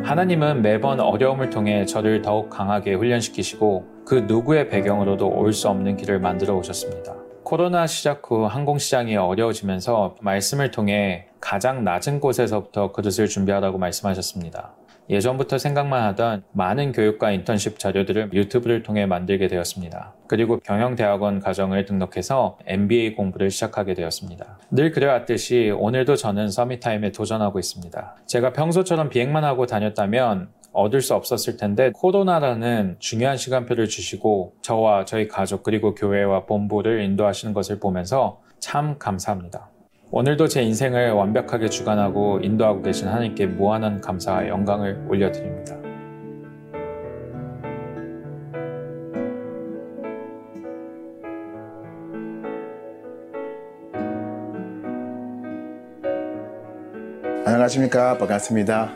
하나님은 매번 어려움을 통해 저를 더욱 강하게 훈련시키시고 그 누구의 배경으로도 올 수 없는 길을 만들어 오셨습니다. 코로나 시작 후 항공시장이 어려워지면서 말씀을 통해 가장 낮은 곳에서부터 그릇을 준비하라고 말씀하셨습니다. 예전부터 생각만 하던 많은 교육과 인턴십 자료들을 유튜브를 통해 만들게 되었습니다. 그리고 경영대학원 과정을 등록해서 MBA 공부를 시작하게 되었습니다. 늘 그래왔듯이 오늘도 저는 서밋타임에 도전하고 있습니다. 제가 평소처럼 비행만 하고 다녔다면 얻을 수 없었을 텐데 코로나라는 중요한 시간표를 주시고 저와 저희 가족 그리고 교회와 본부를 인도하시는 것을 보면서 참 감사합니다. 오늘도 제 인생을 완벽하게 주관하고 인도하고 계신 하나님께 무한한 감사와 영광을 올려드립니다. 안녕하십니까 반갑습니다.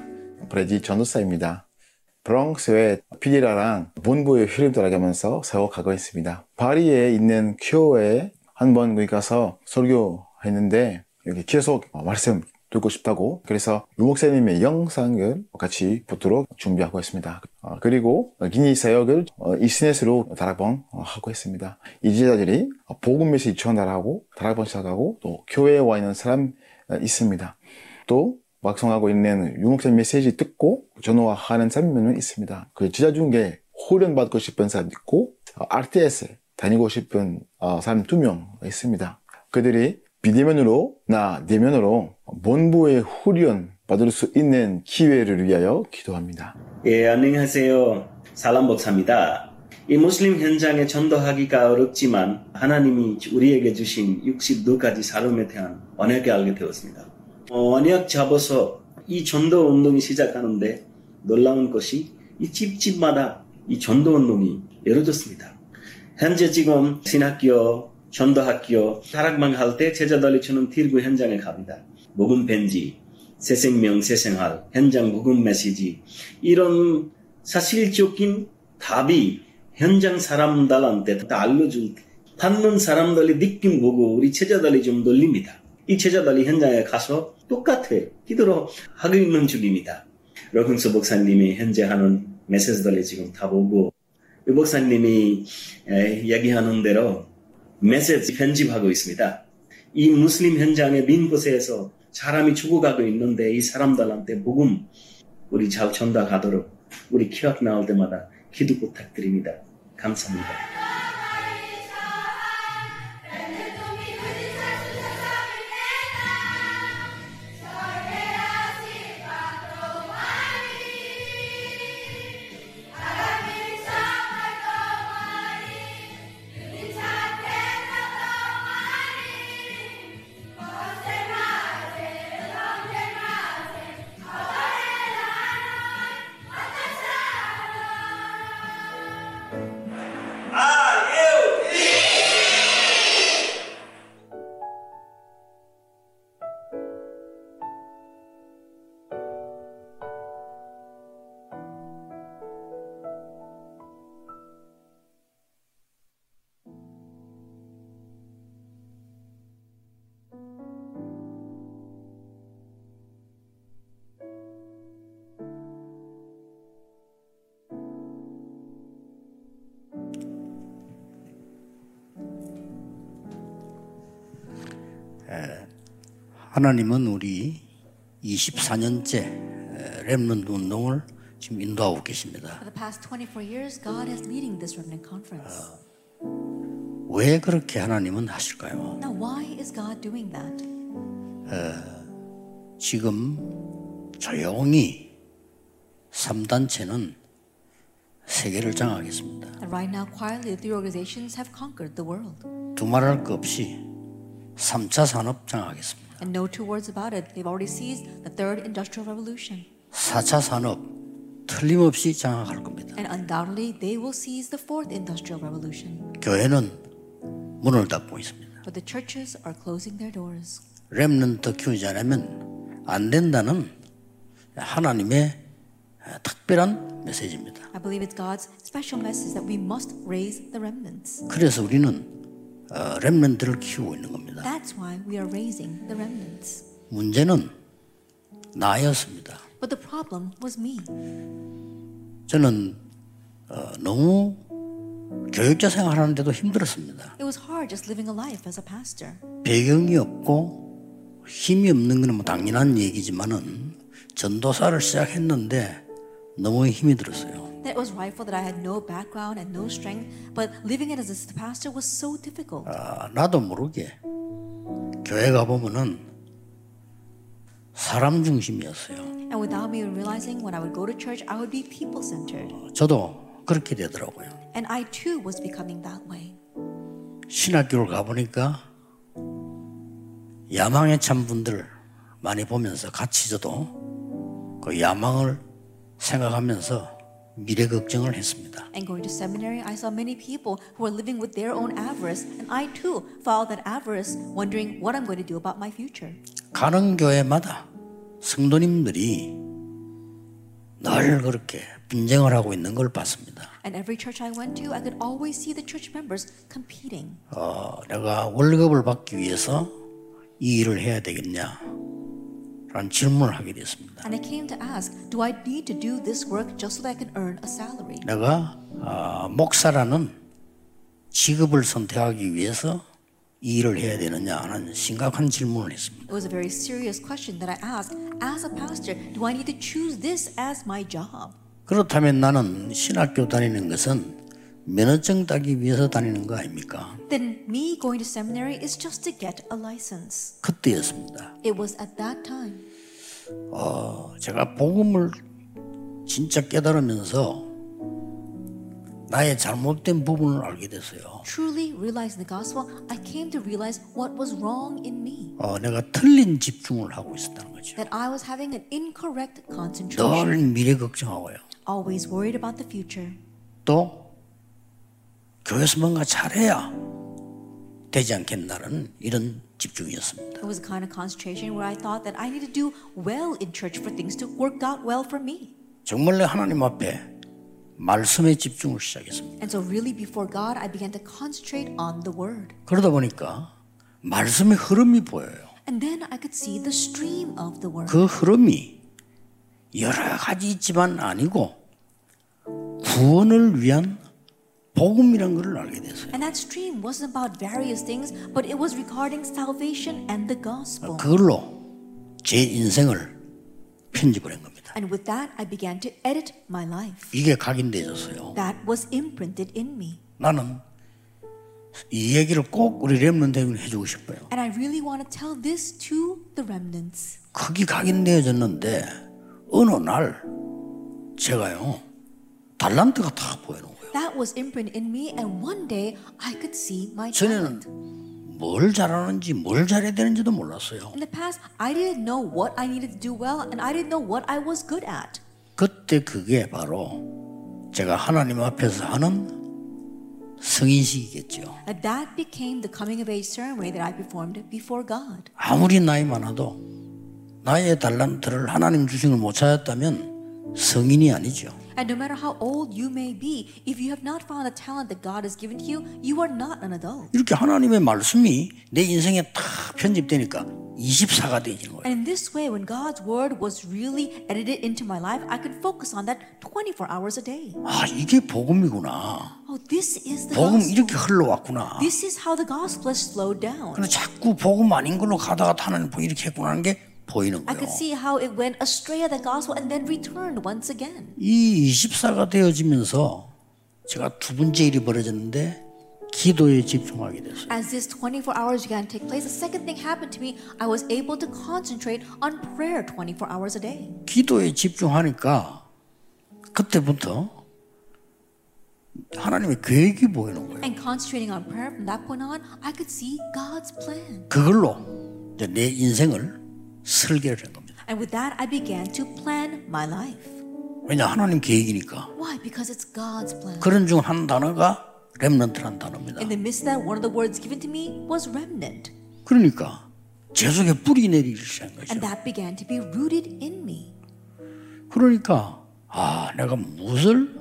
브레지 전도사입니다. 브롱스의 피디라랑 본부의 휴림 돌아가면서 세워가고 있습니다. 파리에 있는 교회에 한번 거기 가서 설교했는데 여기 계속 말씀 듣고 싶다고 그래서 유목사님의 영상을 같이 보도록 준비하고 있습니다. 어, 그리고 기니 사역을 어, 인터넷으로 다락방 어, 하고 있습니다. 이 제자들이 복음 메시지 전달하고 다락방 시작하고 또 교회에 와 있는 사람 어, 있습니다. 또 막성하고 있는 유목사님 메시지 듣고 전화하는 사람은 있습니다. 그 제자 중에 훈련 받고 싶은 사람 있고 어, RTS 다니고 싶은 어, 사람 두 명 있습니다. 그들이 비대면으로 나 대면으로 본부의 훈련 받을 수 있는 기회를 위하여 기도합니다. 예, 안녕하세요. 살람 목사입니다. 이 무슬림 현장에 전도하기가 어렵지만 하나님이 우리에게 주신 62가지 삶에 대한 언약을 알게 되었습니다. 어, 언약 잡아서 이 전도 운동이 시작하는데 놀라운 것이 이 집집마다 이 전도 운동이 이루어졌습니다. 현재 지금 신학교, 전도학교, 다락방 할 때 제자들이 주는 딜구 현장에 갑니다. 복음 벤지, 새생명, 새생활, 현장 복음 메시지 이런 사실적인 답이 현장 사람들한테 다 알려줄 때 받는 사람들이 느낌 보고 우리 제자들이 좀 놀립니다. 이 제자들이 현장에 가서 똑같아 기도로 하고 있는 중입니다. 러근수 목사님이 현재 하는 메시지들이 지금 다 보고 이 목사님이 에, 얘기하는 대로 메시지 편집하고 있습니다. 이 무슬림 현장의 민 곳에서 사람이 죽어가고 있는데 이 사람들한테 복음 우리 잘 전달하도록 우리 기억 나올 때마다 기도 부탁드립니다. 감사합니다. 하나님은 우리 24년째 렘넌트 운동을 지금 인도하고 계십니다. For the past 24 years, God is leading this remnant conference. 왜 그렇게 하나님은 하실까요? Now, why is God doing that? 어, 지금 조용히 3단체는 세계를 장악했습니다. And right now, quietly, the three organizations have conquered the world. 두말할 것 없이 3차 산업 장악했습니다. And no two words about it, they've already seized the third industrial revolution. 4차 산업 틀림없이 장악할 겁니다. And undoubtedly, they will seize the fourth industrial revolution. 교회는 문을 닫고 있습니다. But the churches are closing their doors. 렘넌트 키우지 않으면 안 된다는 하나님의 특별한 메시지입니다. I believe it's God's special message that we must raise the remnants. 그래서 우리는 어, 렘넌트를 키우고 있는 겁니다. That's why we are raising the remnants. 문제는 나였습니다. But the problem was me. 저는 어, 너무 교육자 생활하는데도 힘들었습니다. It was hard just living a life as a pastor. 배경이 없고 힘이 없는 건 뭐 당연한 얘기지만은 전도사를 시작했는데 너무 힘이 들었어요. That was rightful that I had no background and no strength, but living it as a pastor was so difficult. 아, 나도 모르게 교회 가 보면은 사람 중심이었어요. And without me realizing, when I would go to church, I would be people centered. 저도 그렇게 되더라고요. And I too was becoming that way. 신학교를 가보니까 야망에 찬 분들 많이 보면서 같이 저도 그 야망을 생각하면서 미래 걱정을 했습니다. And going to seminary, I saw many people who were living with their own avarice, and I too followed that avarice, wondering what I'm going to do about my future. 가는 교회마다 성도님들이 늘 그렇게 분쟁을 하고 있는 걸 봤습니다. And every church I went to, I could always see the church members competing. 어, 내가 월급을 받기 위해서 이 일을 해야 되겠냐? 라는 질문을 하게 됐습니다. And I came to ask, do I need to do this work just so that I can earn a salary? 내가 어, 목사라는 직업을 선택하기 위해서 이 일을 해야 되느냐 하는 심각한 질문을 했습니다. It was a very serious question that I asked. As a pastor, do I need to choose this as my job? 그렇다면 나는 신학교 다니는 것은 면허증 따기 위해서 다니는 거 아닙니까? Then me going to seminary is just to get a license. 그때였습니다. It was at that time 어, 제가 복음을 진짜 깨달으면서 나의 잘못된 부분을 알게 됐어요. truly realizing the gospel, I came to realize what was wrong in me. 어, 내가 틀린 집중을 하고 있었다는 거죠. That I was having an incorrect concentration. 늘 미래 걱정하고요. Always worried about the future. 또 교회에서 뭔가 잘해야 되지 않겠나는 이런 집중이었습니다. It was a kind of concentration where I thought that I need to do well in church for things to work out well for me. 정말 내 하나님 앞에 말씀에 집중을 시작했습니다. And so really before God, I began to concentrate on the word. 그러다 보니까 말씀의 흐름이 보여요. And then I could see the stream of the word. 그 흐름이 여러 가지 있지만 아니고 구원을 위한 복음이란 것을 알게 됐어요. And that stream wasn't about various things, but it was regarding salvation and the gospel. 그걸로 제 인생을 편집을 한 겁니다. And with that, I began to edit my life. 이게 각인되어졌어요. That was imprinted in me. 나는 이 얘기를 꼭 우리 렘넌트에게 해주고 싶어요. And I really want to tell this to the remnants. 그게 각인되어졌는데 어느 날 제가요 달란트가 다 보이는 거예요. That was imprinted in me, and one day I could see my talent. 전에는 뭘 잘하는지 뭘 잘해야 되는지도 몰랐어요. In the past, I didn't know what I needed to do well, and I didn't know what I was good at. 그때 그게 바로 제가 하나님 앞에서 하는 성인식이겠죠. That became the coming of age ceremony that I performed before God. 아무리 나이 많아도 나의 달란트를 하나님 주신 걸 못 찾았다면 성인이 아니죠. And no matter how old you may be, if you have not found the talent that God has given to you, you are not an adult. 이렇게 하나님의 말씀이 내 인생에 다 편집되니까 24가 되는 거예요. And in this way, when God's word was really edited into my life, I could focus on that 24 hours a day. 아 이게 복음이구나. Oh, this is the 복음 gospel. 이렇게 흘러왔구나. This is how the gospel has slowed down. 근데 자꾸 복음 아닌 걸로 가다가 하나님 복 이렇게 했구나 하는 게 보이는 I 거예요. could see how it went astray of the gospel and then returned once again. 이 24가 되어지면서 제가 두 번째 일이 벌어졌는데 기도에 집중하게 됐어요. As this 24 hours began to take place, the second thing happened to me. I was able to concentrate on prayer 24 hours a day. 기도에 집중하니까 그때부터 하나님의 계획이 보이는 거예요. And concentrating on prayer from that point on, I could see God's plan. 그걸로 내 인생을 설계를 한 겁니다. And with that, I began to plan my life. 왜냐 하나님 계획이니까. Why? Because it's God's plan. 그런 중 한 단어가 렘넌트란 단어입니다. In the midst of that, one of the words given to me was remnant. 그러니까 제 속에 뿌리 내리기 시작한 거죠. And that began to be rooted in me. 그러니까 아 내가 무엇을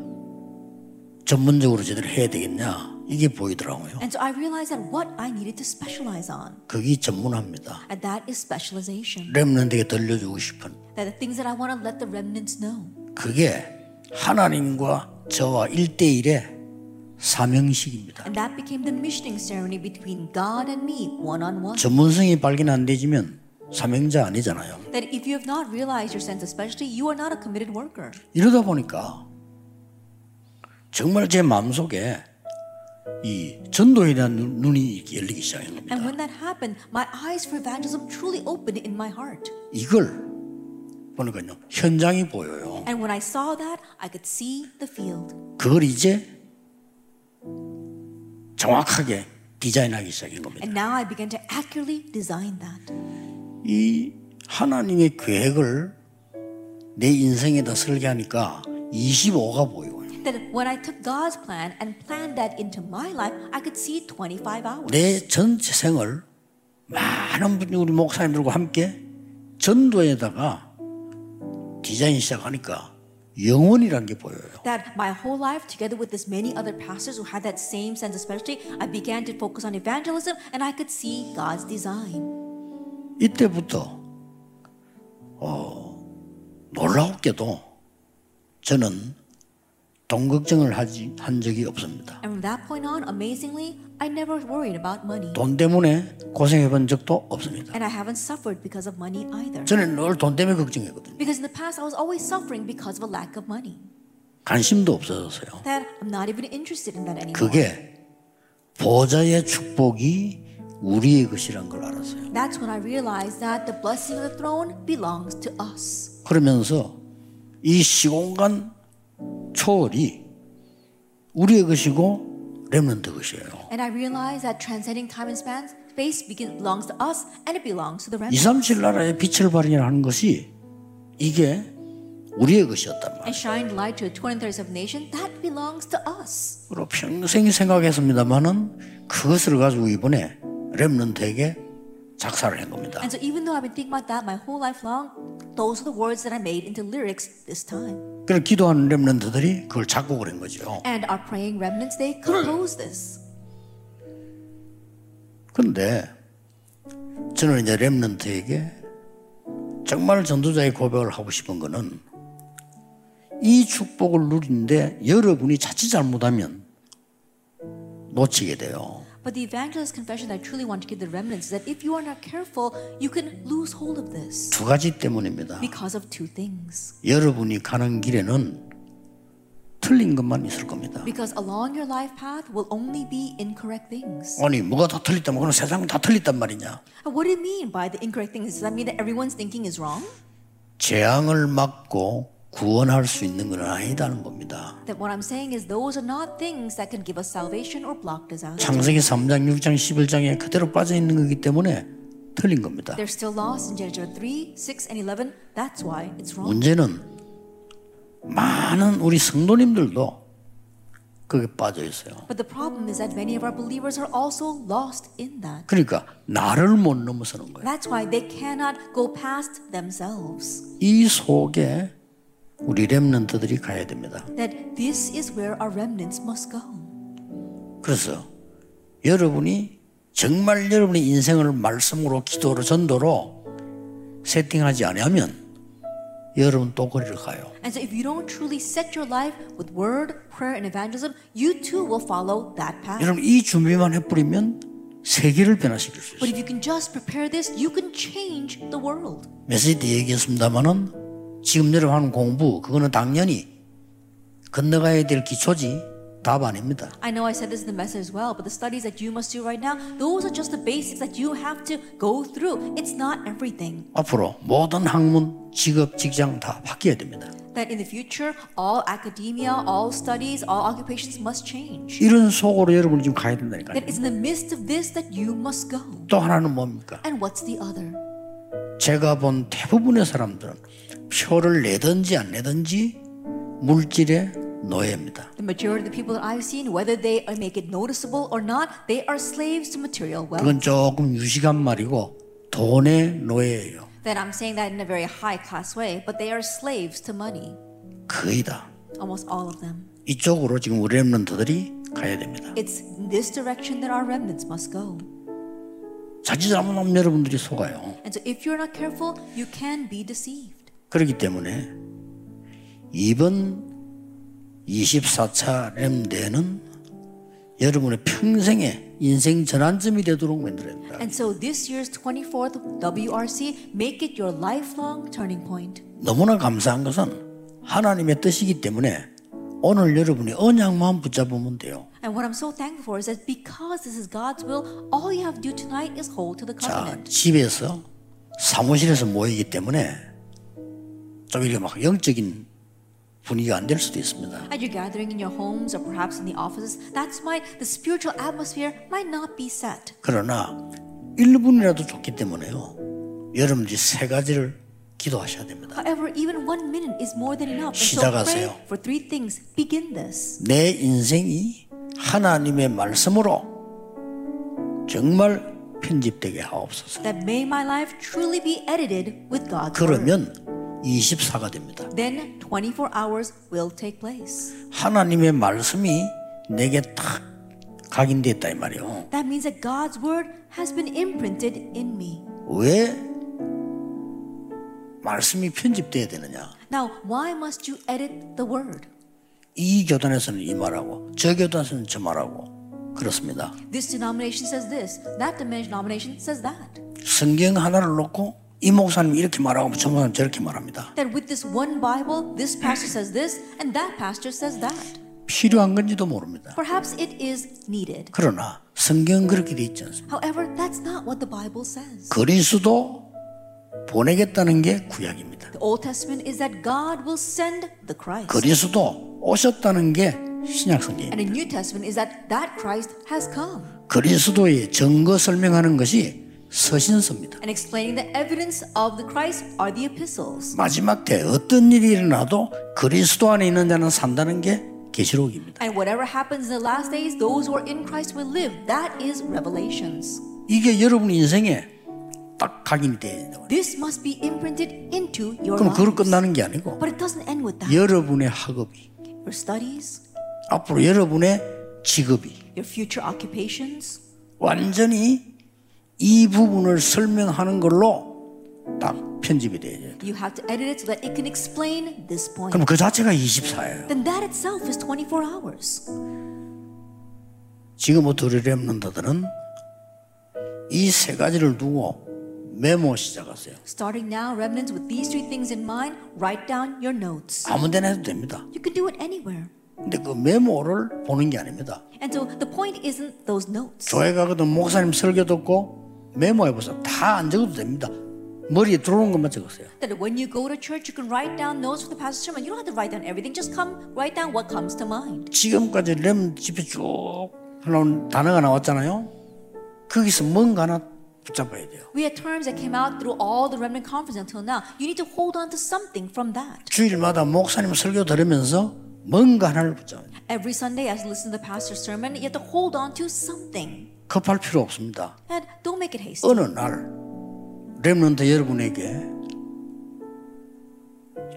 전문적으로 제대로 해야 되겠냐 이게 보이더라고요. And so I realized that what I needed to specialize on, 그게 전문합니다. and that is specialization. 렘넌트에게 들려주고 싶은 That the things that I want to let the remnants know. 그게 하나님과 저와 1대1의 사명식입니다. And that became the missioning ceremony between God and me, one on one. 전문성이 발견 안 되지면 사명자 아니잖아요. That if you have not realized your sense of specialty, you are not a committed worker. 이러다 보니까 정말 제 마음 속에 이 전도에 대한 눈- 눈이 열리기 시작한 겁니다. And when that happened, my eyes for evangelism truly opened in my heart. 이걸 보니까요 현장이 보여요. And when I saw that, I could see the field. 그걸 이제 정확하게 디자인하기 시작한 겁니다. And now I began to accurately design that. 이 하나님의 계획을 내 인생에다 설계하니까 25가 보여요. That when I took God's plan and planned that into my life, I could see 25 hours. 내 전체 생을 많은 분 우리 목사님들과 함께 전도에다가 디자인 시작하니까 영혼이란 게 보여요. That my whole life, together with this many other pastors who had that same sense of specialty, I began to focus on evangelism and I could see God's design. 이때부터 어, 놀라웠게도 저는 돈 걱정을 하지 한 적이 없습니다. And from that point on, amazingly, I never worried about money. 돈 때문에 고생해 본 적도 없습니다. And I haven't suffered because of money either. 저는 늘 돈 때문에 걱정했거든요. Because in the past, I was always suffering because of a lack of money. 관심도 없어졌어요. That I'm not even interested in that anymore. 그게 보좌의 축복이 우리의 것이란 걸 알았어요. That's when I realized that the blessing of the throne belongs to us. 그러면서 이 시공간 초월이 우리의 것이고 렘넌트 것이에요. And I realized that transcending time and span, space belongs to us and it belongs to the remnant. 237 나라의 빛을 발현하는 것이 이게 우리의 것이었단 말이에요. And shine light to a 237 nation, that belongs to us. 그리고 평생 생각했습니다만은 그것을 가지고 이번에 렘넌트에게 작사를 한 겁니다. And so even though I've been thinking about that my whole life long, those are the words that I made into lyrics this time. 그래서 기도하는 렘넌트들이 그걸 작곡을 한 거죠. And our praying remnants, they composed this. 그런데 저는 이제 렘넌트에게 정말 전도자의 고백을 하고 싶은 거는 이 축복을 누리는데 여러분이 자칫 잘못하면 놓치게 돼요. But the evangelist confession that I truly want to give the remnants is that if you are not careful, you can lose hold of this 두 가지 때문입니다. because of two things. 여러분이 가는 길에는 틀린 것만 있을 겁니다. Because along your life path will only be incorrect things. 아니 뭐가 다 틀렸다면 그건 세상은 다 틀렸단 말이냐? And what do you mean by the incorrect things? Does that mean that everyone's thinking is wrong? 재앙을 막고 구원할 수 있는 건 아니다는 겁니다. That what I'm saying is those are not things that can give us salvation or block disaster. 창세기 3장, 6장, 11장에 그대로 빠져 있는 거기 때문에 틀린 겁니다. They're still lost in Genesis 3, 6, and 11. That's why it's wrong. 문제는 많은 우리 성도님들도 거기에 빠져 있어요. But the problem is that many of our believers are also lost in that. 그러니까 나를 못 넘어서는 거예요. That's why they cannot go past themselves. 이 속에 우리 렘넌트들이 가야 됩니다. That this is where our remnants must go. 그래서 여러분이 정말 여러분의 인생을 말씀으로 기도로 전도로 세팅하지 않으면 여러분 또 거리를 가요. And so if you don't truly set your life with word, prayer, and evangelism, you too will follow that path. 여러분 이 준비만 해버리면 세계를 변화시킬 수 있어요. But if you can just prepare this, you can change the world. 메시지 때 얘기했습니다만은 지금 여러분 하는 공부 그거는 당연히 건너가야 될 기초지 답 아닙니다. I know I said this in the message as well, but the studies that you must do right now, those are just the basics that you have to go through. It's not everything. 앞으로 모든 학문, 직업, 직장 다 바뀌어야 됩니다. That in the future, all academia, all studies, all occupations must change. 이런 속으로 여러분이 지금 가야 된다니까요. That it's in the midst of this that you must go. 또 하나는 뭡니까? And what's the other? 제가 본 대부분의 사람들은 표를 내든지 안 내든지 물질의 노예입니다. The majority of the people that I've seen, whether they make it noticeable or not, they are slaves to material wealth. 그건 조금 유식한 말이고 돈의 노예예요. That I'm saying that in a very high class way, but they are slaves to money. 거의 다. Almost all of them. 이쪽으로 지금 우리 렘넌트들이 가야 됩니다. It's in this direction that our remnants must go. 자칫 잘못하면 여러분들이 속아요. And so if you're not careful, you can be deceived. 그렇기 때문에 이번 24차 렘대는 여러분의 평생의 인생 전환점이 되도록 만들어야 합니다. And so this year's 24th WRC, make it your lifelong turning point. 너무나 감사한 것은 하나님의 뜻이기 때문에 오늘 여러분이 언약만 붙잡으면 돼요. And what I'm so thankful for is that because this is God's will, all you have to do tonight is hold to the 자, covenant. 집에서 사무실에서 모이기 때문에 좀 이렇게 막 영적인 분위기가 안 될 수도 있습니다. As you're gathering in your homes or perhaps in the offices, that's why the spiritual atmosphere might not be set. 그러나 1분이라도 좋기 때문에요. 여러분들이 세 가지를 기도하셔야 됩니다. However, even one minute is more than enough. And so 시작하세요. pray for three things. Begin this. 내 인생이 하나님의 말씀으로 정말 편집되게 하옵소서. That may my life truly be edited with God's word. 그러면 24가 됩니다. then 24 hours will take place. 하나님의 말씀이 내게 딱 각인됐다 이 말이요. That means that God's word has been imprinted in me. 왜 말씀이 편집돼야 되느냐? Now, why must you edit the word? 이 교단에서는 이 말하고 저 교단에서는 저 말하고 그렇습니다. This denomination says this, that denomination says that. 성경 하나를 놓고 이 목사님이 이렇게 말하고 저 목사님 저렇게 말합니다. That with this one Bible, this pastor says this and that pastor says that. 필요한 건지도 모릅니다. Perhaps it is needed. 그러나 성경 그렇게 돼 있지 않습니다. However, that's not what the Bible says. 그리스도 보내겠다는 게 구약입니다. The Old Testament is that God will send the Christ. 그리스도 오셨다는 게 신약 성경. And the New Testament is that that Christ has come. 그리스도의 증거 설명하는 것이 서신서입니다. And explaining the evidence of the Christ are the epistles. 마지막 때 어떤 일이 일어나도 그리스도 안에 있는 자는 산다는 게 계시록입니다. And whatever happens in the last days, those who are in Christ will live. That is Revelations. 이게 여러분 인생에 딱 각인이 돼야 된다. This must be imprinted into your 그럼 그걸. 끝나는 게 아니고 But it doesn't end with that. 여러분의 학업이 Your studies, 앞으로 여러분의 직업이 your future occupations, 완전히 이 부분을 설명하는 걸로 딱 편집이 돼요. you have to edit it so that it can explain this point. 그럼 그 자체가 24예요. Then that itself is 24 hours. 지금부터 우리 랩런더들은 이 세 가지를 두고 메모 시작하세요. Starting now, remnants, with these three things in mind, write down your notes. 아무 데나 해도 됩니다. You can do it anywhere. 근데 그 메모를 보는 게 아닙니다. And so the point isn't those notes. 교회 가거든 목사님 설교 듣고 메모해 보세요. 다 안 적어도 됩니다. 머리에 들어오는 것만 적으세요. That when you go to church, you can write down notes for the pastor's sermon. You don't have to write down everything. Just come, write down what comes to mind. 지금까지 렘 집에 쭉 흘러온 단어가 나왔잖아요. 거기서 뭔가 하나 붙잡아야 돼요. We had terms that came out through all the remnant conference until now. You need to hold on to something from that. 주일마다 목사님 설교 들으면서 뭔가 하나를 붙잡아야 돼요. Every Sunday, as you listen to the pastor's sermon, you have to hold on to something. 급할 필요 없습니다. And don't make it hasty. 어느 날 렘넌트 여러분에게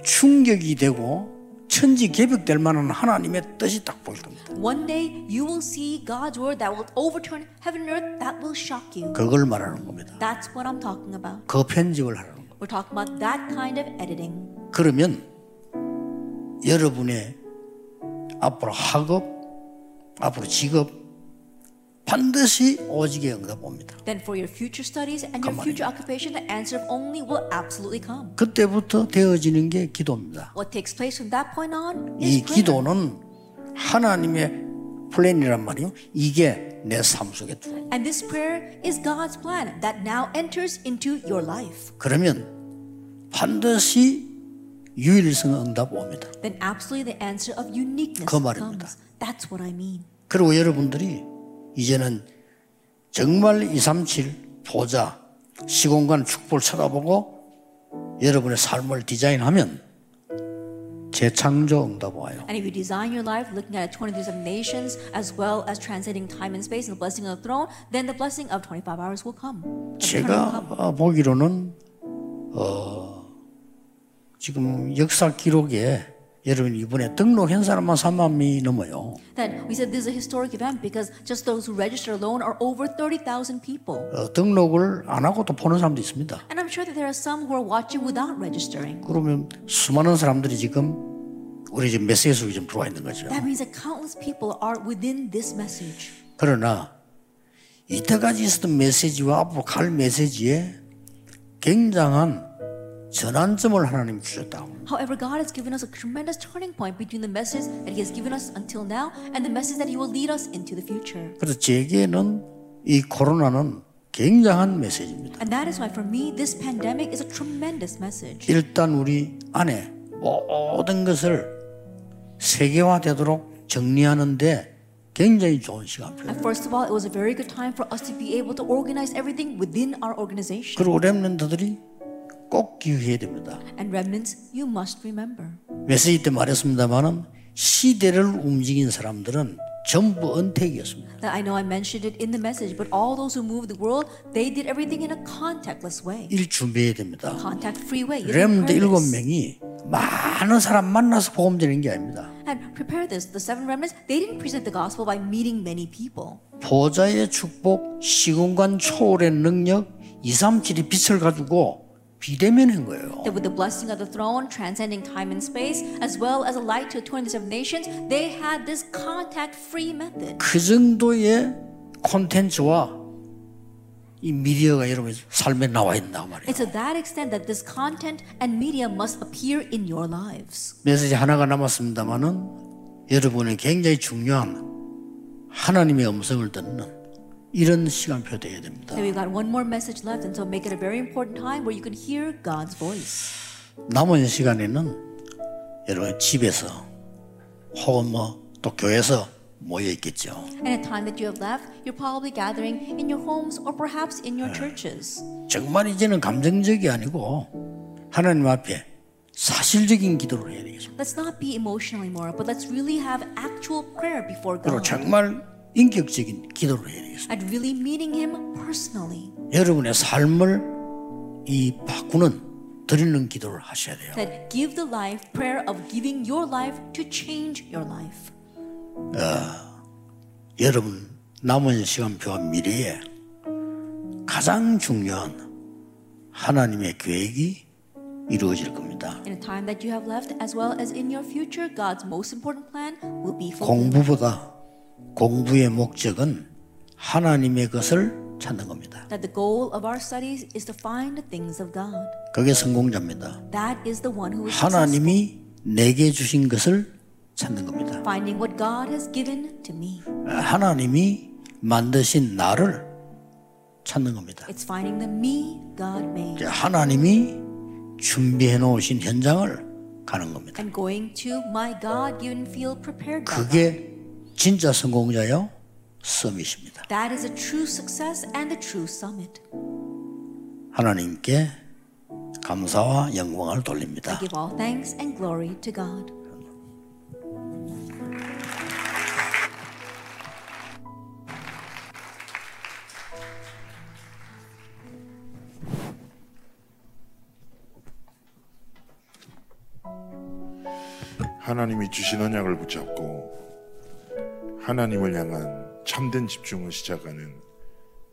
충격이 되고 천지 개벽될 만한 하나님의 뜻이 딱 보일 겁니다. One day, you will see God's word that will overturn heaven and earth. That will shock you. 그걸 말하는 겁니다. That's what I'm talking about. 그 편집을 하라는 겁니다. We're talking about that kind of editing. 그러면 여러분의 앞으로 학업, 앞으로 직업 반드시 오직에 응답 옵니다. Then for your future studies and your future occupation, the answer of only will absolutely come. 그때부터 되어지는 게 기도입니다. What takes place from that point on 이 is prayer. 기도는 하나님의 플랜이란 말이요. 이게 내 삶 속에 들어. And this prayer is God's plan that now enters into your life. 그러면 반드시 유일성 응답 옵니다. Then absolutely the answer of uniqueness 그 말입니다. comes. That's what I mean. 그리고 여러분들이 이제는 정말 237 보자 시공간 축복을 쳐다보고 여러분의 삶을 디자인하면 재창조 응답 와요. And if you design your life looking at 27 nations as well as translating time and space and the blessing of the throne, then the blessing of 25 hours will come. 제가 어, 보기로는 어, 지금 역사 기록에 여러분 이번에 등록한 사람만 3만 명이 넘어요. That we said this is a historic event because just those who register alone are over 30,000 people. 어, 등록을 안 하고도 보는 사람도 있습니다. And I'm sure that there are some who are watching without registering. 그러면 수많은 사람들이 지금 우리 지금 메시지 속에 좀 들어와 있는 거죠. That means that countless people are within this message. 그러나 이때까지 있었던 메시지와 앞으로 갈 메시지에 굉장한 전환점을 하나님 주셨다. However, God has given us a tremendous turning point between the message that He has given us until now and the message that He will lead us into the future. 그래서 제게는 이 코로나는 굉장한 메시지입니다. And that is why, for me, this pandemic is a tremendous message. 일단 우리 안에 모든 것을 세계화되도록 정리하는데 굉장히 좋은 시간표예요. And first of all, it was a very good time for us to be able to organize everything within our organization. 그리고 렘런트들이 꼭 기억해야 됩니다. And remnants, you must remember. 메시지 때 말했습니다만은 시대를 움직인 사람들은 전부 언택이었습니다. That I know I mentioned it in the message, but all those who moved the world, they did everything in a contactless way. 일 준비해야 됩니다. Contact free way. 렘드 일곱. 명이 많은 사람 만나서 복음 드리는 게 아닙니다. And prepare this. The seven remnants, they didn't present the gospel by meeting many people. 보좌의 축복, 시공간 초월의 능력, 237이 빛을 가지고 비대면한 거예요. That with the blessing of the throne, transcending time and space, as well as a light to 27 nations, they had this contact free method. 그 정도의 콘텐츠와 이 미디어가 여러분 삶에 나와 있나 말이에요. It's to that extent that this content and media must appear in your lives. 메시지 하나가 남았습니다만은 여러분이 굉장히 중요한 하나님의 음성을 듣는 이런 시간표 되어야 됩니다. So we've got one more message left, and so make it a very important time where you can hear God's voice. 남은 시간에는 여러분 집에서 혹은 뭐 또 교회에서 모여 있겠죠. And a time that you have left, you're probably gathering in your homes or perhaps in your churches. 정말 이제는 감정적이 아니고 하나님 앞에 사실적인 기도를 해야 되겠습니다. Let's not be emotional anymore, but let's really have actual prayer before 그리고 God. 정말 인격적인 기도를 해야 되겠습니다. And really meeting Him personally. 여러분의 삶을 이 바꾸는 드리는 기도를 하셔야 돼요. That give the life prayer of giving your life to change your life. 어, 여러분 남은 시간표와 미래에 가장 중요한 하나님의 계획이 이루어질 겁니다. In a time that you have left, as well as in your future, God's most important plan will be fulfilled. 공부보다 공부의 목적은 하나님의 것을 찾는 겁니다. That the goal of our studies is to find the things of God. 그게 성공자입니다. That is the one who is. 하나님이 내게 주신 것을 찾는 겁니다. Finding what God has given to me. 하나님이 만드신 나를 찾는 겁니다. It's finding the me God made. 하나님이 준비해 놓으신 현장을 가는 겁니다. And going to my God given field prepared. 그게 진짜 성공자요 서밋입니다. That is a true success and a true summit. 하나님께 감사와 영광을 I 돌립니다. give all thanks and glory to God. 하나님이 주신 언약을 붙잡고 하나님을 향한 참된 집중을 시작하는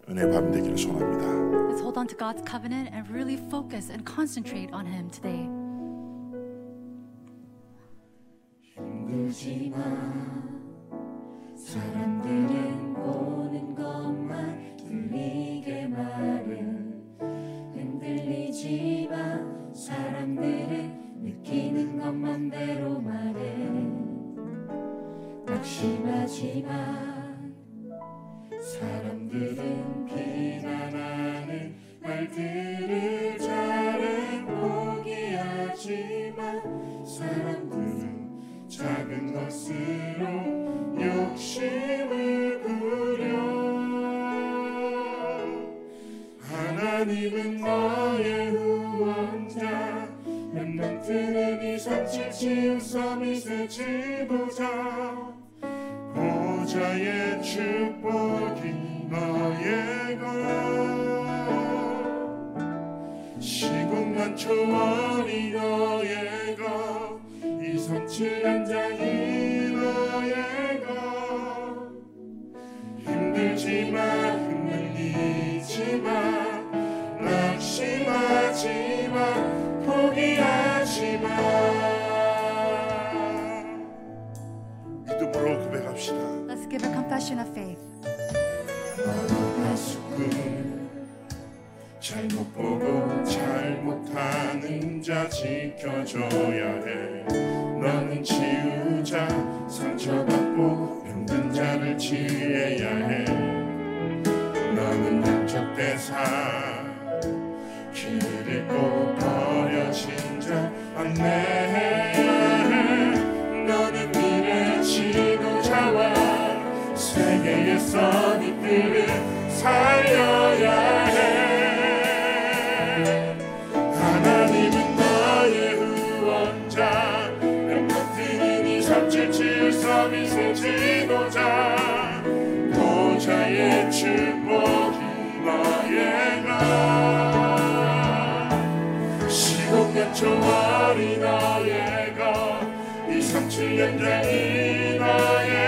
은혜 밤 되기를 소원합니다. Let's hold on to God's covenant and really focus and concentrate on Him today. 힘들지만 사람들은 보는 것만 들리게 말해 흔들리지만 사람들은 느끼는 것만 대로 말해 낙심하지만 사람들은 비난하는 말들을 잘은 포기하지만 사람들은 작은 것으로 욕심을 부려 하나님은 너의 후원자. 렘넌트는 이삼칠 치유 서밋의 지도자 보좌의 축복이 너의 것. 시공간 초월이 너의 것. 이삼칠 현장이 너의 것. 힘들지만 흔들리지만 낙심하지만 포기하지마 고백합시다. Let's give a confession of faith. 잘못 보고 잘못하는 자 지켜줘야 해. 너는 치유자 상처받고 병든 자를 치유해야 해. 너는 약적 대사. 길을 잃고 버려진 자 안내해야 해 세계의 선입들을 살려야 해. 하나님은 너의 후원자 렘넌트는 237 서밋의 지도자 보좌의 축복이 너에가 시공간 초월이 너에가 237 연장이 너에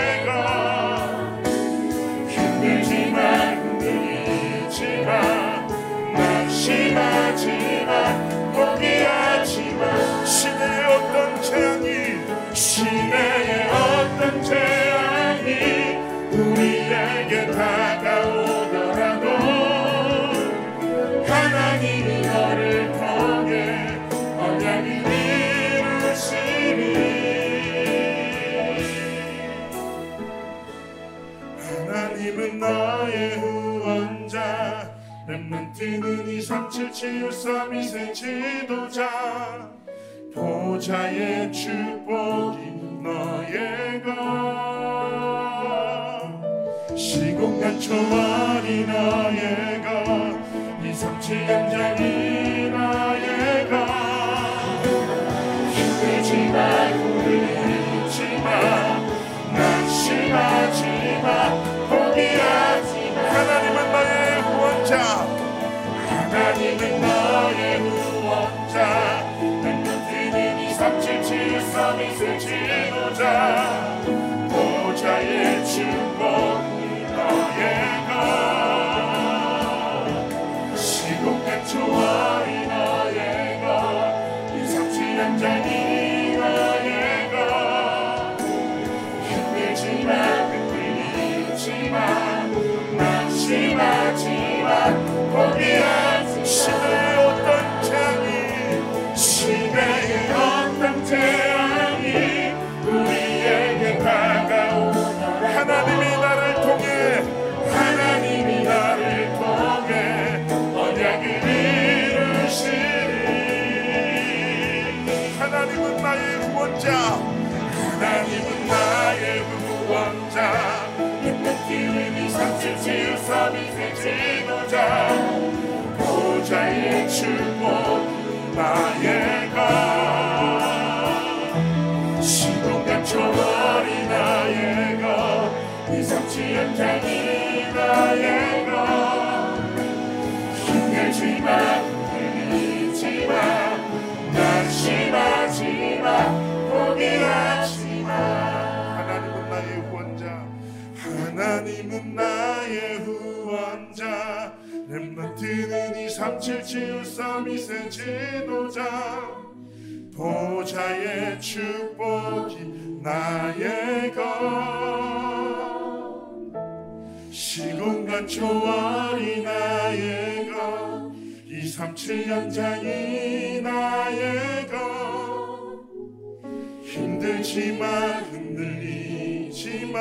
시대의 어떤 재앙이 우리에게 다가오더라도 하나님이 너를 통해 언약을 이루시리 하나님은 너의 후원자 렘넌트는 237 치유 서밋의 지도자 보좌의 축복이 너에가. 시공간 초월이 너에가. 237 연장이 너에가. 힘들지만 흔들리지만 낙심하지마. 포기하지 마. 하나님은 너의 후원자. 하나님은 너의 후원자 237 나의 구원자 렘넌트는 237 서밋의 지도자. 보좌의 축복 나의 가. 시공간 초월이 나의가. 237 연장이 나의 가. 힘들지만 흔들리지만 낙심하지마. 포기하지마 하나님은 나의 후원자. 렘넌트는 237 치유 서밋의 지도자. 보좌의 축복이 나의가 시공간 초월이 나의가 237 연장이 나의가 힘들지만 흔들리지마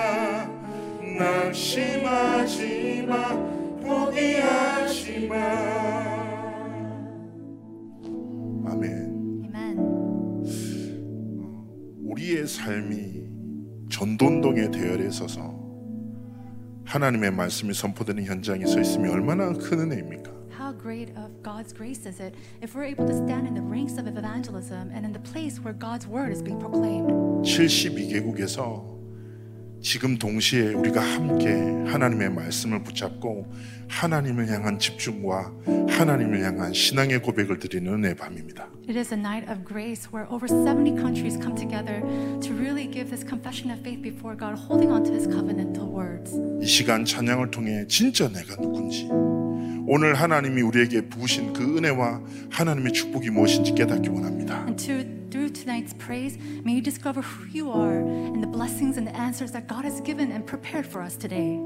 낙심하지 마 포기하지 마 아멘 우리의 삶이 전도운동의 대열에 서서 하나님의 말씀이 선포되는 현장에 서 있으면 얼마나 큰 은혜입니까? How great of God's grace is it if we're able to stand in the ranks of evangelism and in the place where God's word is being proclaimed? 72개국에서 지금 동시에 우리가 함께 하나님의 말씀을 붙잡고 하나님을 향한 집중과 하나님을 향한 신앙의 고백을 드리는 은혜의 밤입니다. It is a night of grace where over 70 countries come together to really give this confession of faith before God, holding on to his covenantal words. 이 시간 찬양을 통해 진짜 내가 누군지 오늘 하나님이 우리에게 부으신 그 은혜와 하나님의 축복이 무엇인지 깨닫기 원합니다. And to, through tonight's praise, may you discover who you are and the blessings and the answers that God has given and prepared for us today.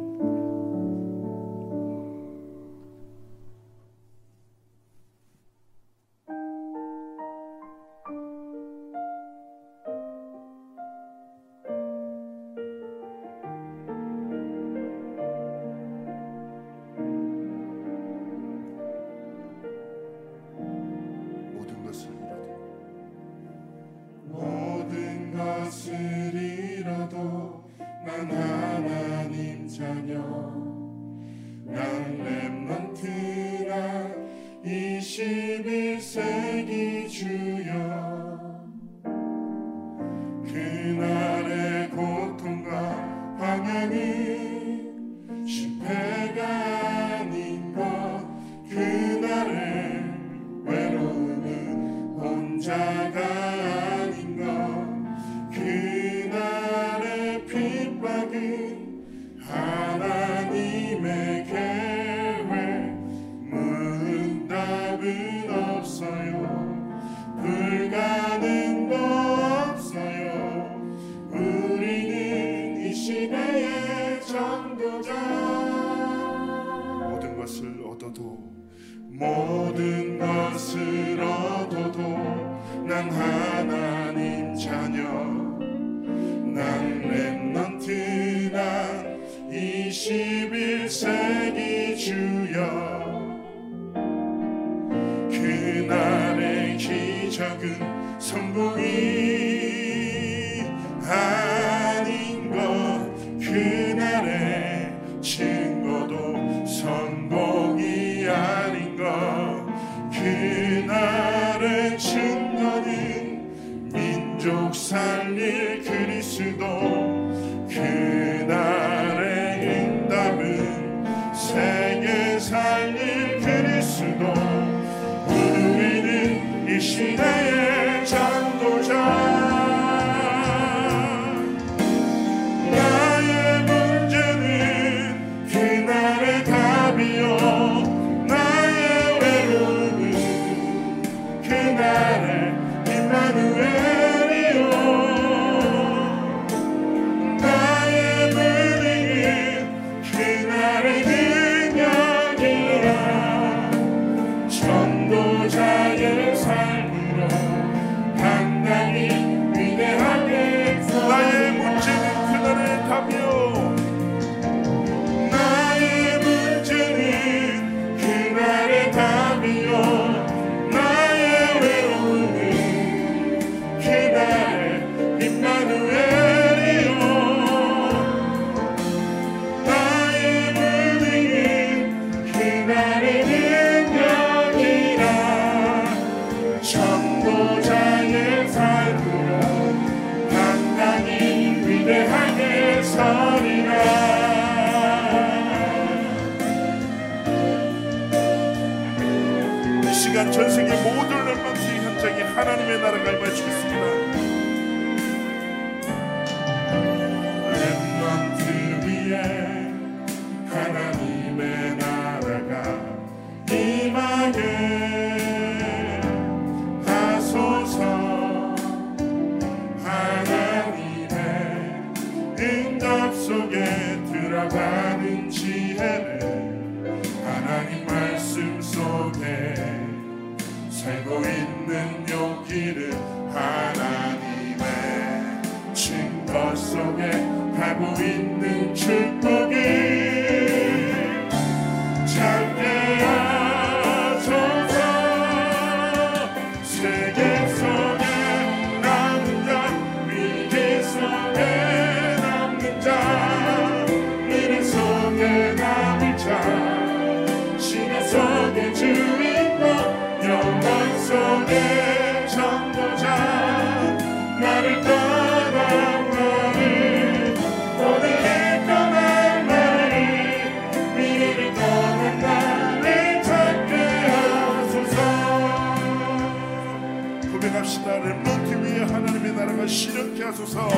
싫은케 하소서.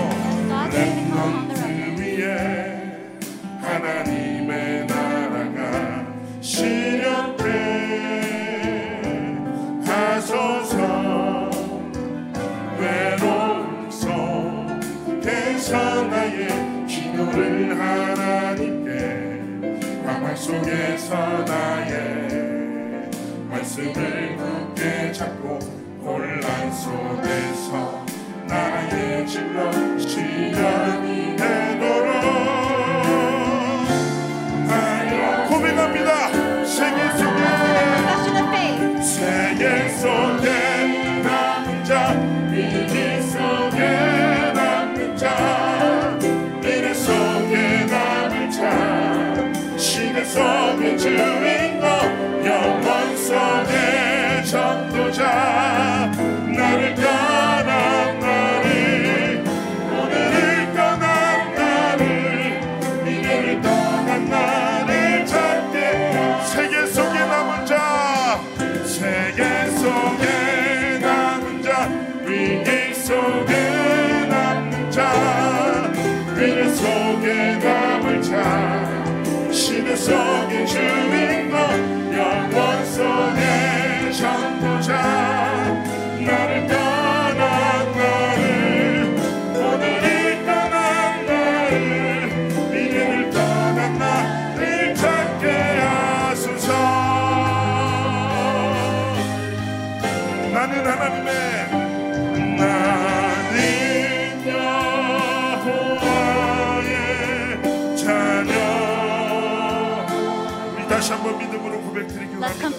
랩런트 위에 하나님의 나라가 실현케 하소서. 외로움 속대 사나이의 기도를 하나님께 방황 속에서 나의 말씀을 굳게 잡고 혼란 속에서 나의 진로 시간이 해도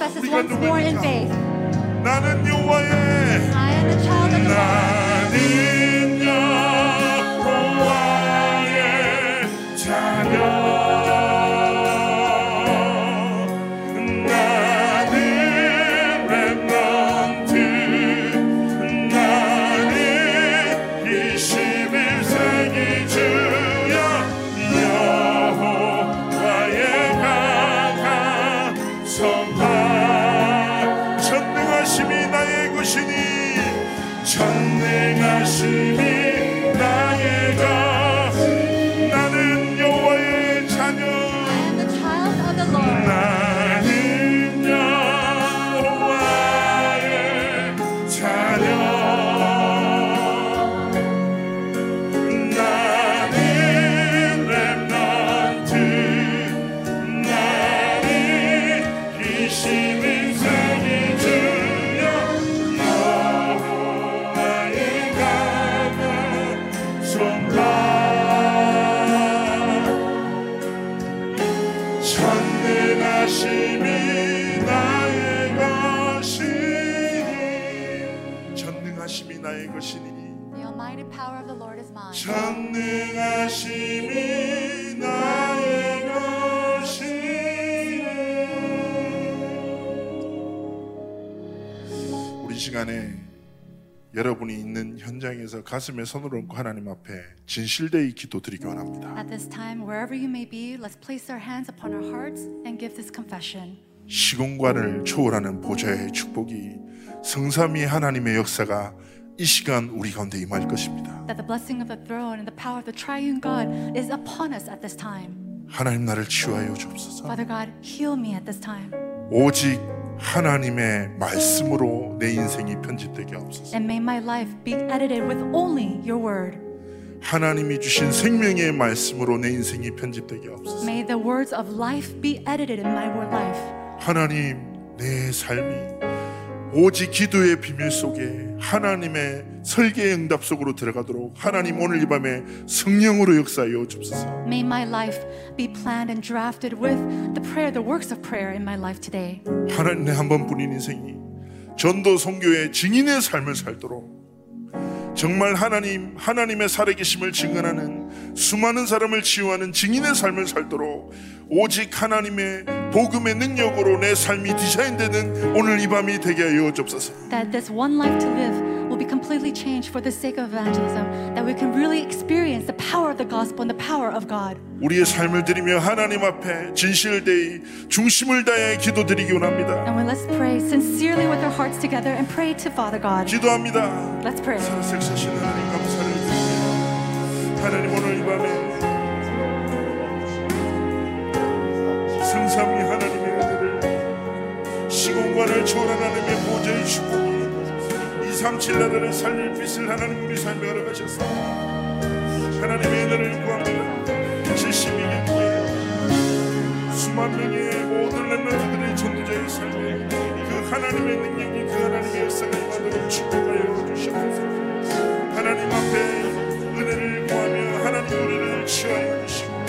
us once born in faith. I am a child of the Lord. 여러분이 있는 현장에서 가슴에 손을 얹고 하나님 앞에 진실되이 기도드리기 원합니다. At this time, wherever you may be, let's place our hands upon our hearts and give this confession. 시공간을 초월하는 보좌의 축복이 성삼위 하나님의 역사가 이 시간 우리 가운데 임할 것입니다. That the blessing of the throne and the power of the triune God is upon us at this time. 하나님 나를 치유하여 주옵소서. Father God, heal me at this time. 오직 하나님의 말씀으로 내 인생이 편집되게 하옵소서. And may my life be edited with only your word. 하나님이 주신 생명의 말씀으로 내 인생이 편집되게 하옵소서. May the words of life be edited in my word life. 하나님 내 삶이 오직 기도의 비밀 속에 하나님의 설계의 응답 속으로 들어가도록 하나님 오늘 이 밤에 성령으로 역사하여 주옵소서. May my life be planned and drafted with the prayer, the works of prayer in my life today. 하나님 내한 번뿐인 인생이 전도 선교의 증인의 삶을 살도록 정말 하나님 하나님의 살아계심을 증언하는 수많은 사람을 치유하는 증인의 삶을 살도록 오직 하나님의 복음의 능력으로 내 삶이 디자인되는 오늘 이 밤이 되게 하여 주옵소서. That this one life to live will be completely changed for the sake of evangelism, that we can really experience the power of the gospel and the power of God. 우리의 삶을 드리며 하나님 앞에 진실되이 중심을 다해 기도드리기 원합니다. And let's pray sincerely with our hearts together and pray to Father God. 기도합니다. Let's pray. 살아생사시는 하나님 감사를 드립니다. 하나님 오늘 이 밤에 승삼이 하나님의 은혜를 시공간을 초월하는 하나님의 137년을 살릴 빛을 하나님 우리 삶에 허락하셔서 하나님의 은혜를 구합니다. 72년 후에 수만 명의 모든 렘넌트들의 전도자의 삶에 그 하나님의 능력이 그 하나님의 역사가 임하도록 축복하여 주시옵소서. 하나님 앞에 은혜를 구하며 하나님 우리를 치하여 주시고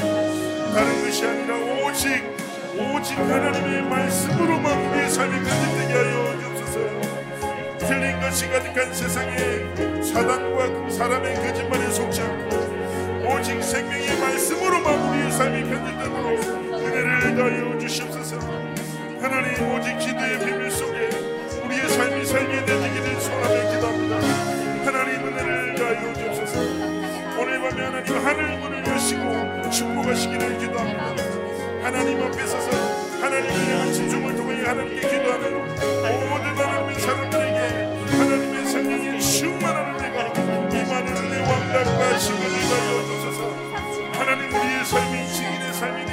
다른 것이 아니라 오직 오직 하나님의 말씀으로만 우리의 삶이 간직되게 하여 주옵소서. 틀린 것이 가득한 세상에 사단과 사람의 거짓말에 속지 않고 오직 생명의 말씀으로만 우리의 삶이 편집되도록 은혜를 더하여 주시옵소서. 하나님 오직 기도의 비밀 속에 우리의 삶이 살게 되기를 소원하며 기도합니다. 하나님 은혜를 더하여 주옵소서. 오늘 밤에 하나님 하늘 문을 여시고 축복하시기를 기도합니다. 하나님 앞에 서서 하나님을 향한 집중을 통해 하나님께 기도하는 모든 하나님의 사람 아름다움과 지분을 가져주셔서. 하나님 우리의 삶이 지인의 삶이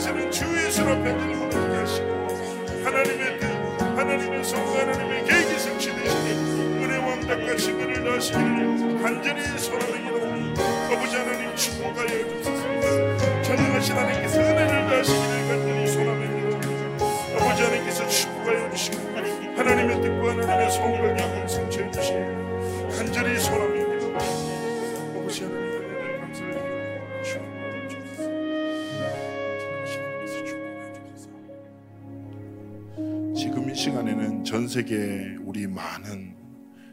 곳에는 주의 손 앞에 들고 하시고 하나님의 뜻 하나님의 성과 하나님의 계획이 성취되시니 은혜 왕답같이 은혜를 넣으시기를 간절히 소원을 기도합니다. 아버지 하나님 축복하여 주옵소서. 전능하신 하나님께서 은혜를 넣으시기를 간절히 소원을 기도합니다. 아버지 하나님께서 축복하여 주시고 하나님의 뜻과 하나님의 성과 계획을 성취해 주시기를 간절히 소원을 기도합니다 시간에는 전 세계 우리 많은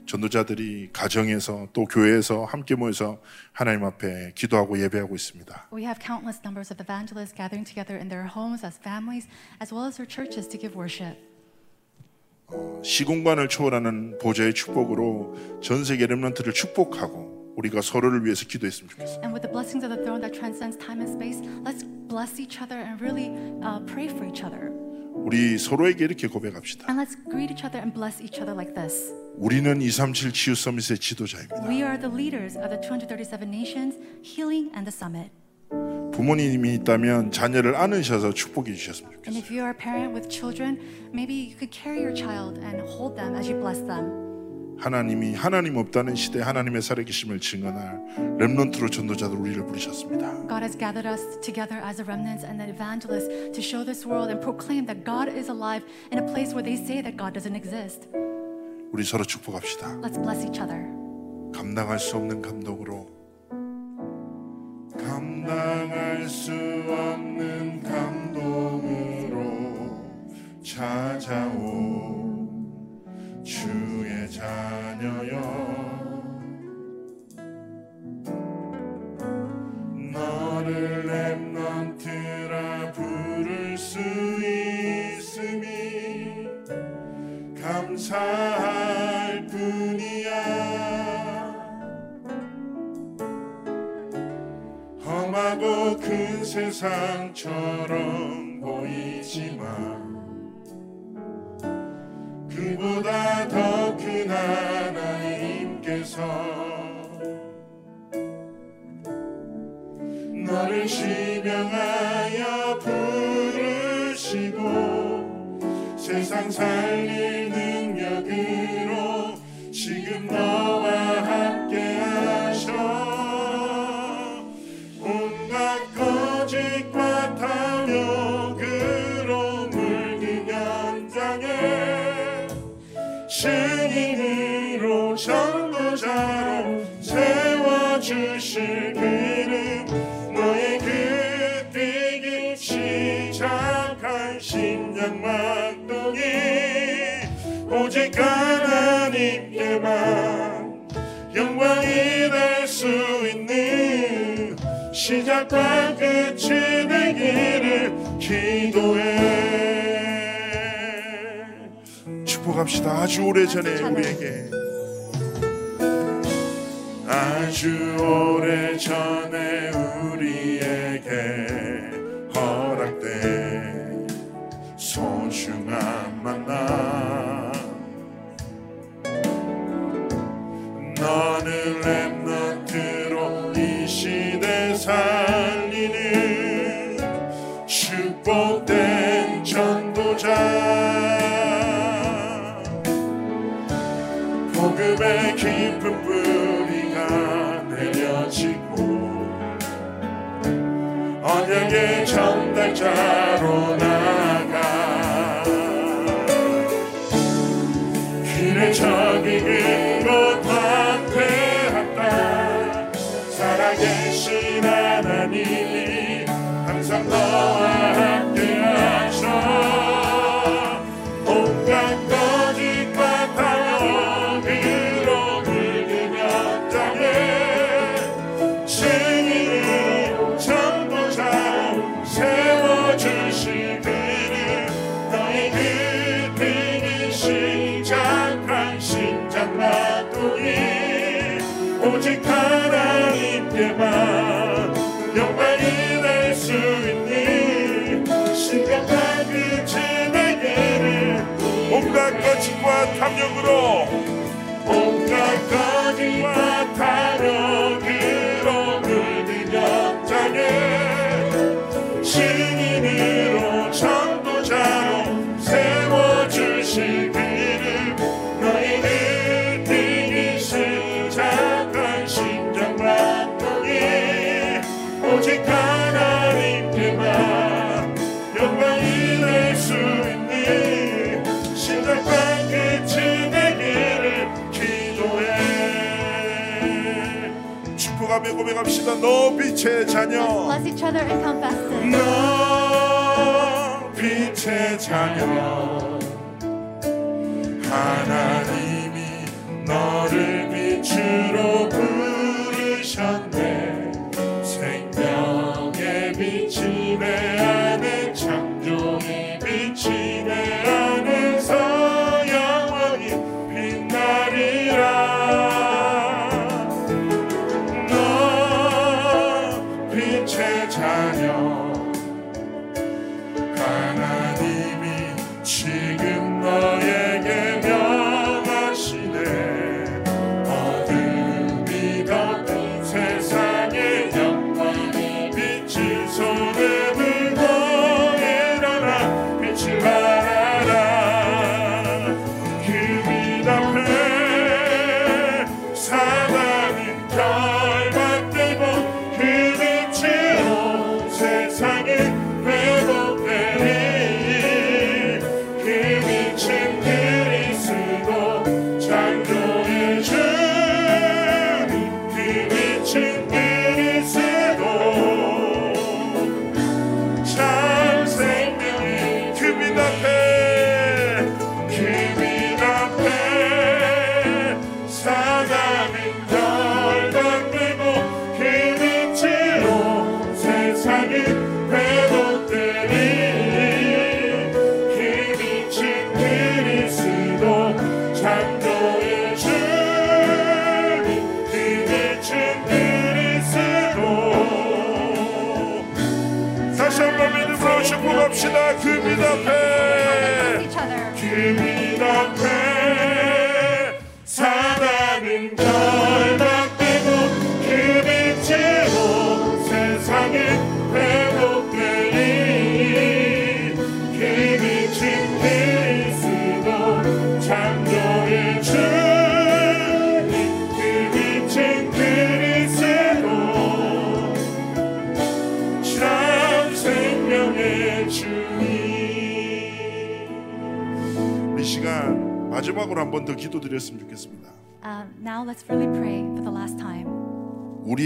전도자들이 가정에서 또 교회에서 함께 모여서 하나님 앞에 기도하고 예배하고 있습니다. We have countless numbers of evangelists gathering together in their homes as families, as well as their churches to give worship. 시공간을 초월하는 보좌의 축복으로 전 세계 렘넌트를 축복하고 우리가 서로를 위해서 기도했으면 좋겠어요. And with the blessings of the throne that transcends time and space, let's bless each other and really uh, pray for each other. 우리 서로에게 이렇게 고백합시다. And let's greet each other and bless each other like this. 우리는 237 치유 서밋의 지도자입니다. We are the leaders of the 237 nations, healing and the summit. 부모님이 있다면 자녀를 안으셔서 축복해 주셨으면 좋겠어요. And if you are a parent with children, maybe you could carry your child and hold them as you bless them. 하나님이 하나님 없다는 시대 하나님의 살아계심을 증언할 렘넌트로 전도자들 우리를 부르셨습니다. God has gathered us together as the remnants and the evangelists to show this world and proclaim that God is alive in a place where they say that God doesn't exist. 우리 서로 축복합시다. Let's bless each other. 감당할 수 없는 감동으로 감당할 수 없는 감동으로 찾아온 세상처 오래전에 우리에게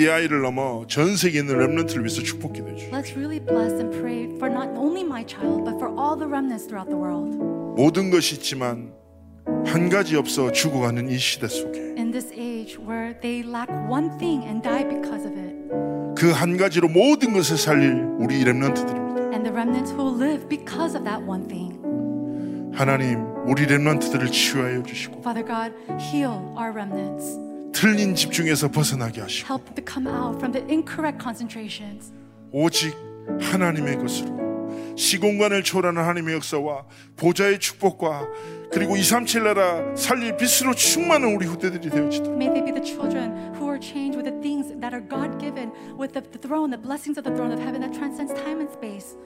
아이를 넘어 전 세계에 있는 렘넌트를 위해서 축복 기도해 주십시오 Let's really bless and pray for not only my child, but for all the remnants throughout the world. 모든 것이 있지만 한 가지 없어 죽어가는 이 시대 속에 In this age where they lack one thing and die because of it, 그 한 가지로 모든 것을 살릴 우리 렘넌트들입니다 and the remnants who will live because of that one thing. 하나님 우리 렘넌트들을 치유하여 주시고 Father God, heal our remnants. 틀린 집중에서 벗어나게 하시고 Help them to come out from the incorrect concentrations. 오직 하나님의 것으로 시공간을 초월하는 하나님의 역사와 보좌의 축복과 그리고 237 나라 살릴 빛으로 충만한 우리 후대들이 되어지도록 May they be the children who are changed with the things that are God given, with the, the throne, the blessings of the throne of heaven that transcends time and space.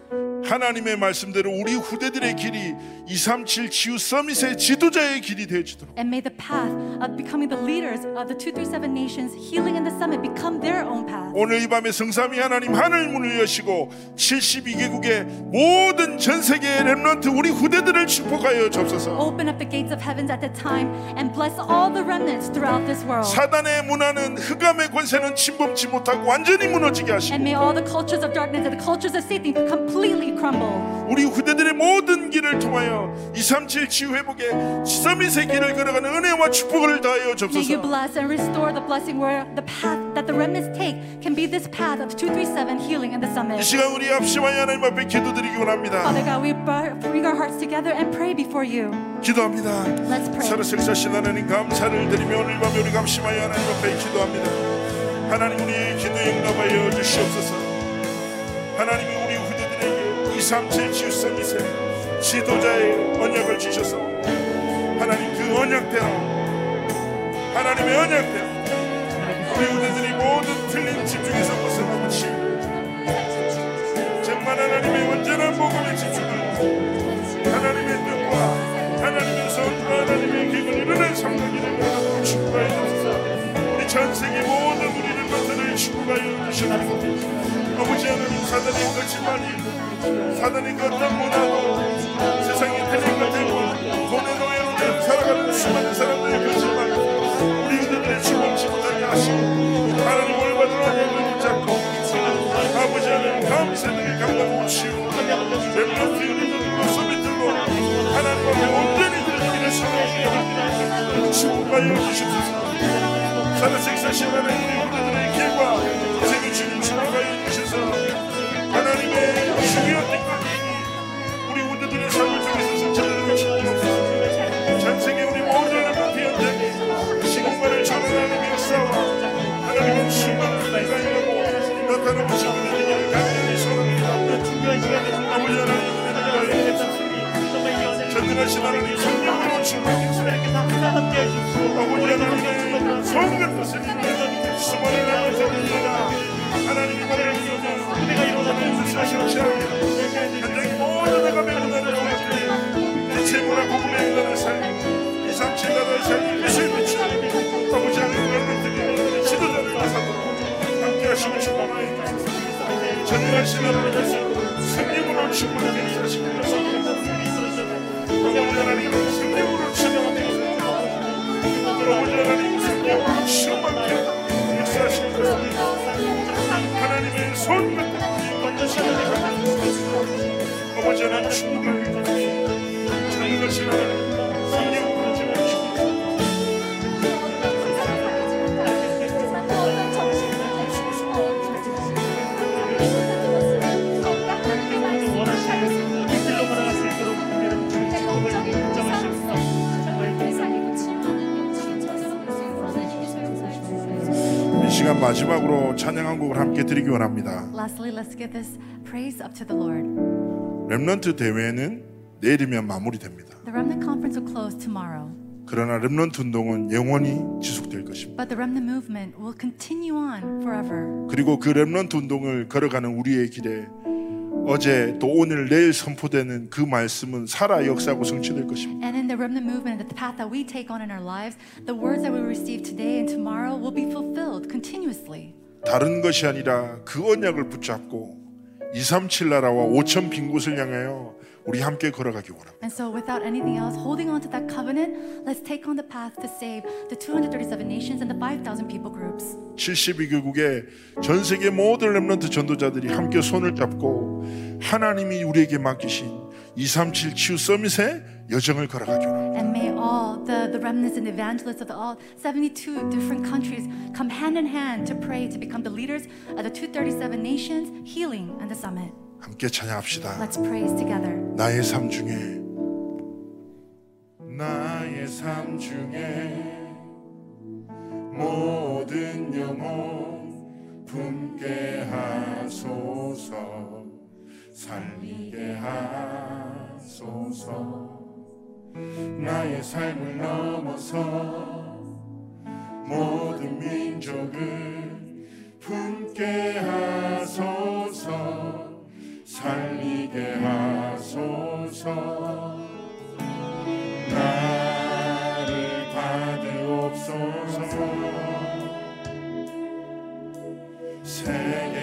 하나님의 말씀대로 우리 후대들의 길이 237 치유 서밋의 지도자의 길이 되어지도록 And may the path of becoming the leaders of the 237 nations, healing in the summit, become their own path. 오늘 이 밤에 성삼위 하나님 하늘 문을 여시고 72개국의 모든 전 세계의 렘넌트 우리 후대들을 축복하여 주옵소서 Open up the gates of heavens at the time and bless all the remnants throughout this world. 사단의 문화는 흑암의 권세는 침범치 못하고 완전히 무너지게 하시고 And may all the cultures of darkness and the cultures of Satan completely crumble. 우리 후대들의 모든 길을 통하여 237 치유 회복의 서밋의 길을 걸어가는 은혜와 축복을 다하여 May you 주옵소서 bless and restore the blessing where the path that the remnants take can be this path of 237 healing in the 이 summit. 시간 우리 앞시와의 하나님 앞에 기도드리기 원합니다 Father God, we br- bring our hearts together and pray before you. 기도합니다. Let's pray. 살아생사 신 하나님 감사를 드리며 오늘 밤에 우리 감시마의 하나님 앞에 기도합니다. 하나님 우리의 기도 응답하여 주시옵소서. 하나님이 우리 후대들에게 237 치유 서밋의 지도자의 언약을 주셔서 하나님 그 언약대로 하나님의 언약대로 우리 후대들이 모든 틀린 집중에서 벗어나고 치유 정말 하나님의 온전한 복음에 집중하고 하나님의 뜻과 하나님의 선과 하나님의 기분 이루는 성령이를 여러분 축복하여 주소서. 우리 전 세계 모든 우리를 것들을 축복하여 주시옵소서. 아버지 하나님 사단의 거짓말이 사단의 그 어떤 문화도 세상의 틀린 것들과 돈의 노예로 살아가는 수많은 사람들의 거짓말. 우리 그들의 죽음 하여 주시옵소서 역사하신 하나님의 우리들의 길과 생의 주님 축복하여 주셔서 하나님의 중요한 뜻까지 우리 우리들의 삶을 통해서 성찰하는 주옵소서 전생에 우리 하나님 현장에 시공간을 전환하는 역사와 하나님의 충만을 나타내고 나타나고 싶은 하나님의 간절히 소원합니다 아버지 하나님 전능하신 하나님 아버지 성령 수많은 하나님이 일어나는 뜻을 내가 이삼칠 아버지 하나님 여러분들이 지도자를 함께 하시고 축복하여 주소서 전능하신 하나님께서 승리으로 충만하게 하시고 아버지 하나님 승리으로 충만하게 역사하시는 하나님의 손 아버지 하나님 충만하게 전능하신 하나님 마지막으로 찬양 한 곡을 함께 드리기 원합니다. Lastly, let's give this praise up to the Lord. 렘넌트 대회는 내일이면 마무리됩니다. The Remnant Conference will close tomorrow, 그러나 렘넌트 운동은 영원히 지속될 것입니다. but the Remnant movement will continue on forever. 그리고 그 렘넌트 운동을 걸어가는 우리의 길에 어제 또 오늘 내일 선포되는 그 말씀은 살아 역사하고 성취될 것입니다. And in the remnant movement and the path that we take on in our lives, the words that we receive today and tomorrow will be fulfilled continuously. 다른 것이 아니라 그 언약을 붙잡고 237 나라와 5천 빈 곳을 향하여 우리 함께 걸어가기 원합니다. And so, without anything else, holding on to that covenant, let's take on the path to save the 237 nations and the 5,000 people groups. 72개국의 전 세계 모든 렘넌트 전도자들이 함께 손을 잡고 하나님이 우리에게 맡기신 237 치유 서밋의 여정을 걸어가기 원합니다. And may all the, the remnants and evangelists of the, all 72 different countries come hand in hand to pray to become the leaders of the 237 nations, healing, and the summit. 함께 찬양합시다. Let's praise together. 나의 삶 중에 나의 삶 중에 모든 영혼 품게 하소서 살리게 하소서 나의 삶을 넘어서 모든 민족을 품게 하소서 살리게 하소서. 나를 받으옵소서. 세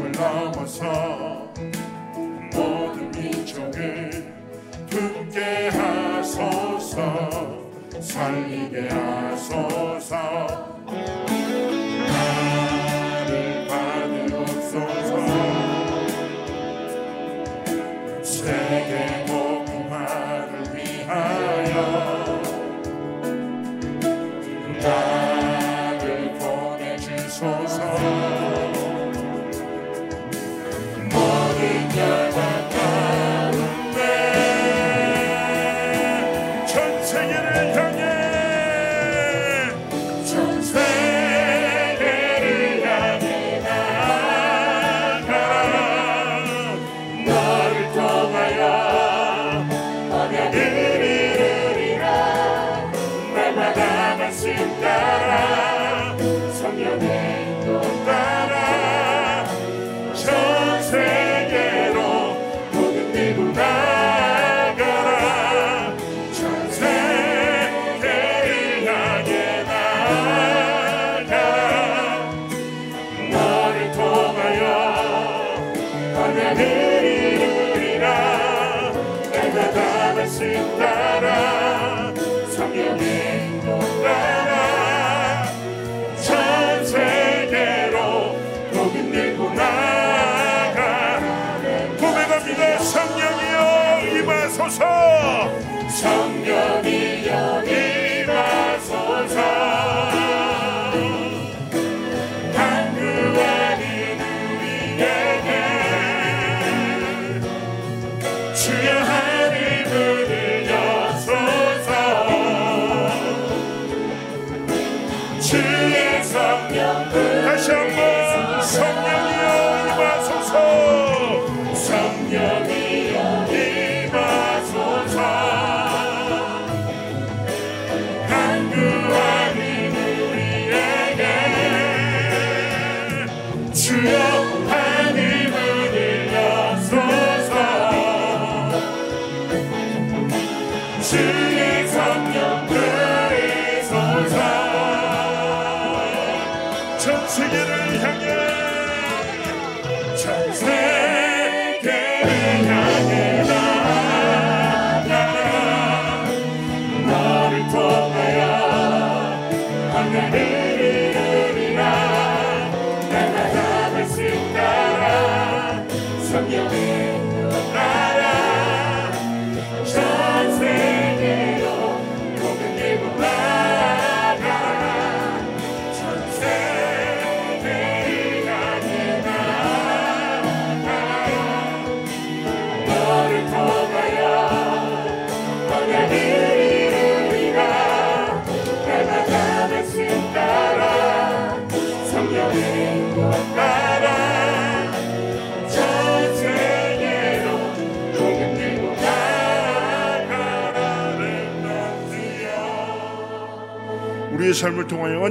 삶을 넘어서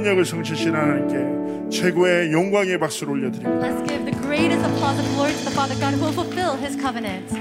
언약을 성취신 하나님께 최고의 영광의 박수를 올려드립니다. Let's give the greatest applause of glory to the Father God who will fulfill His covenant.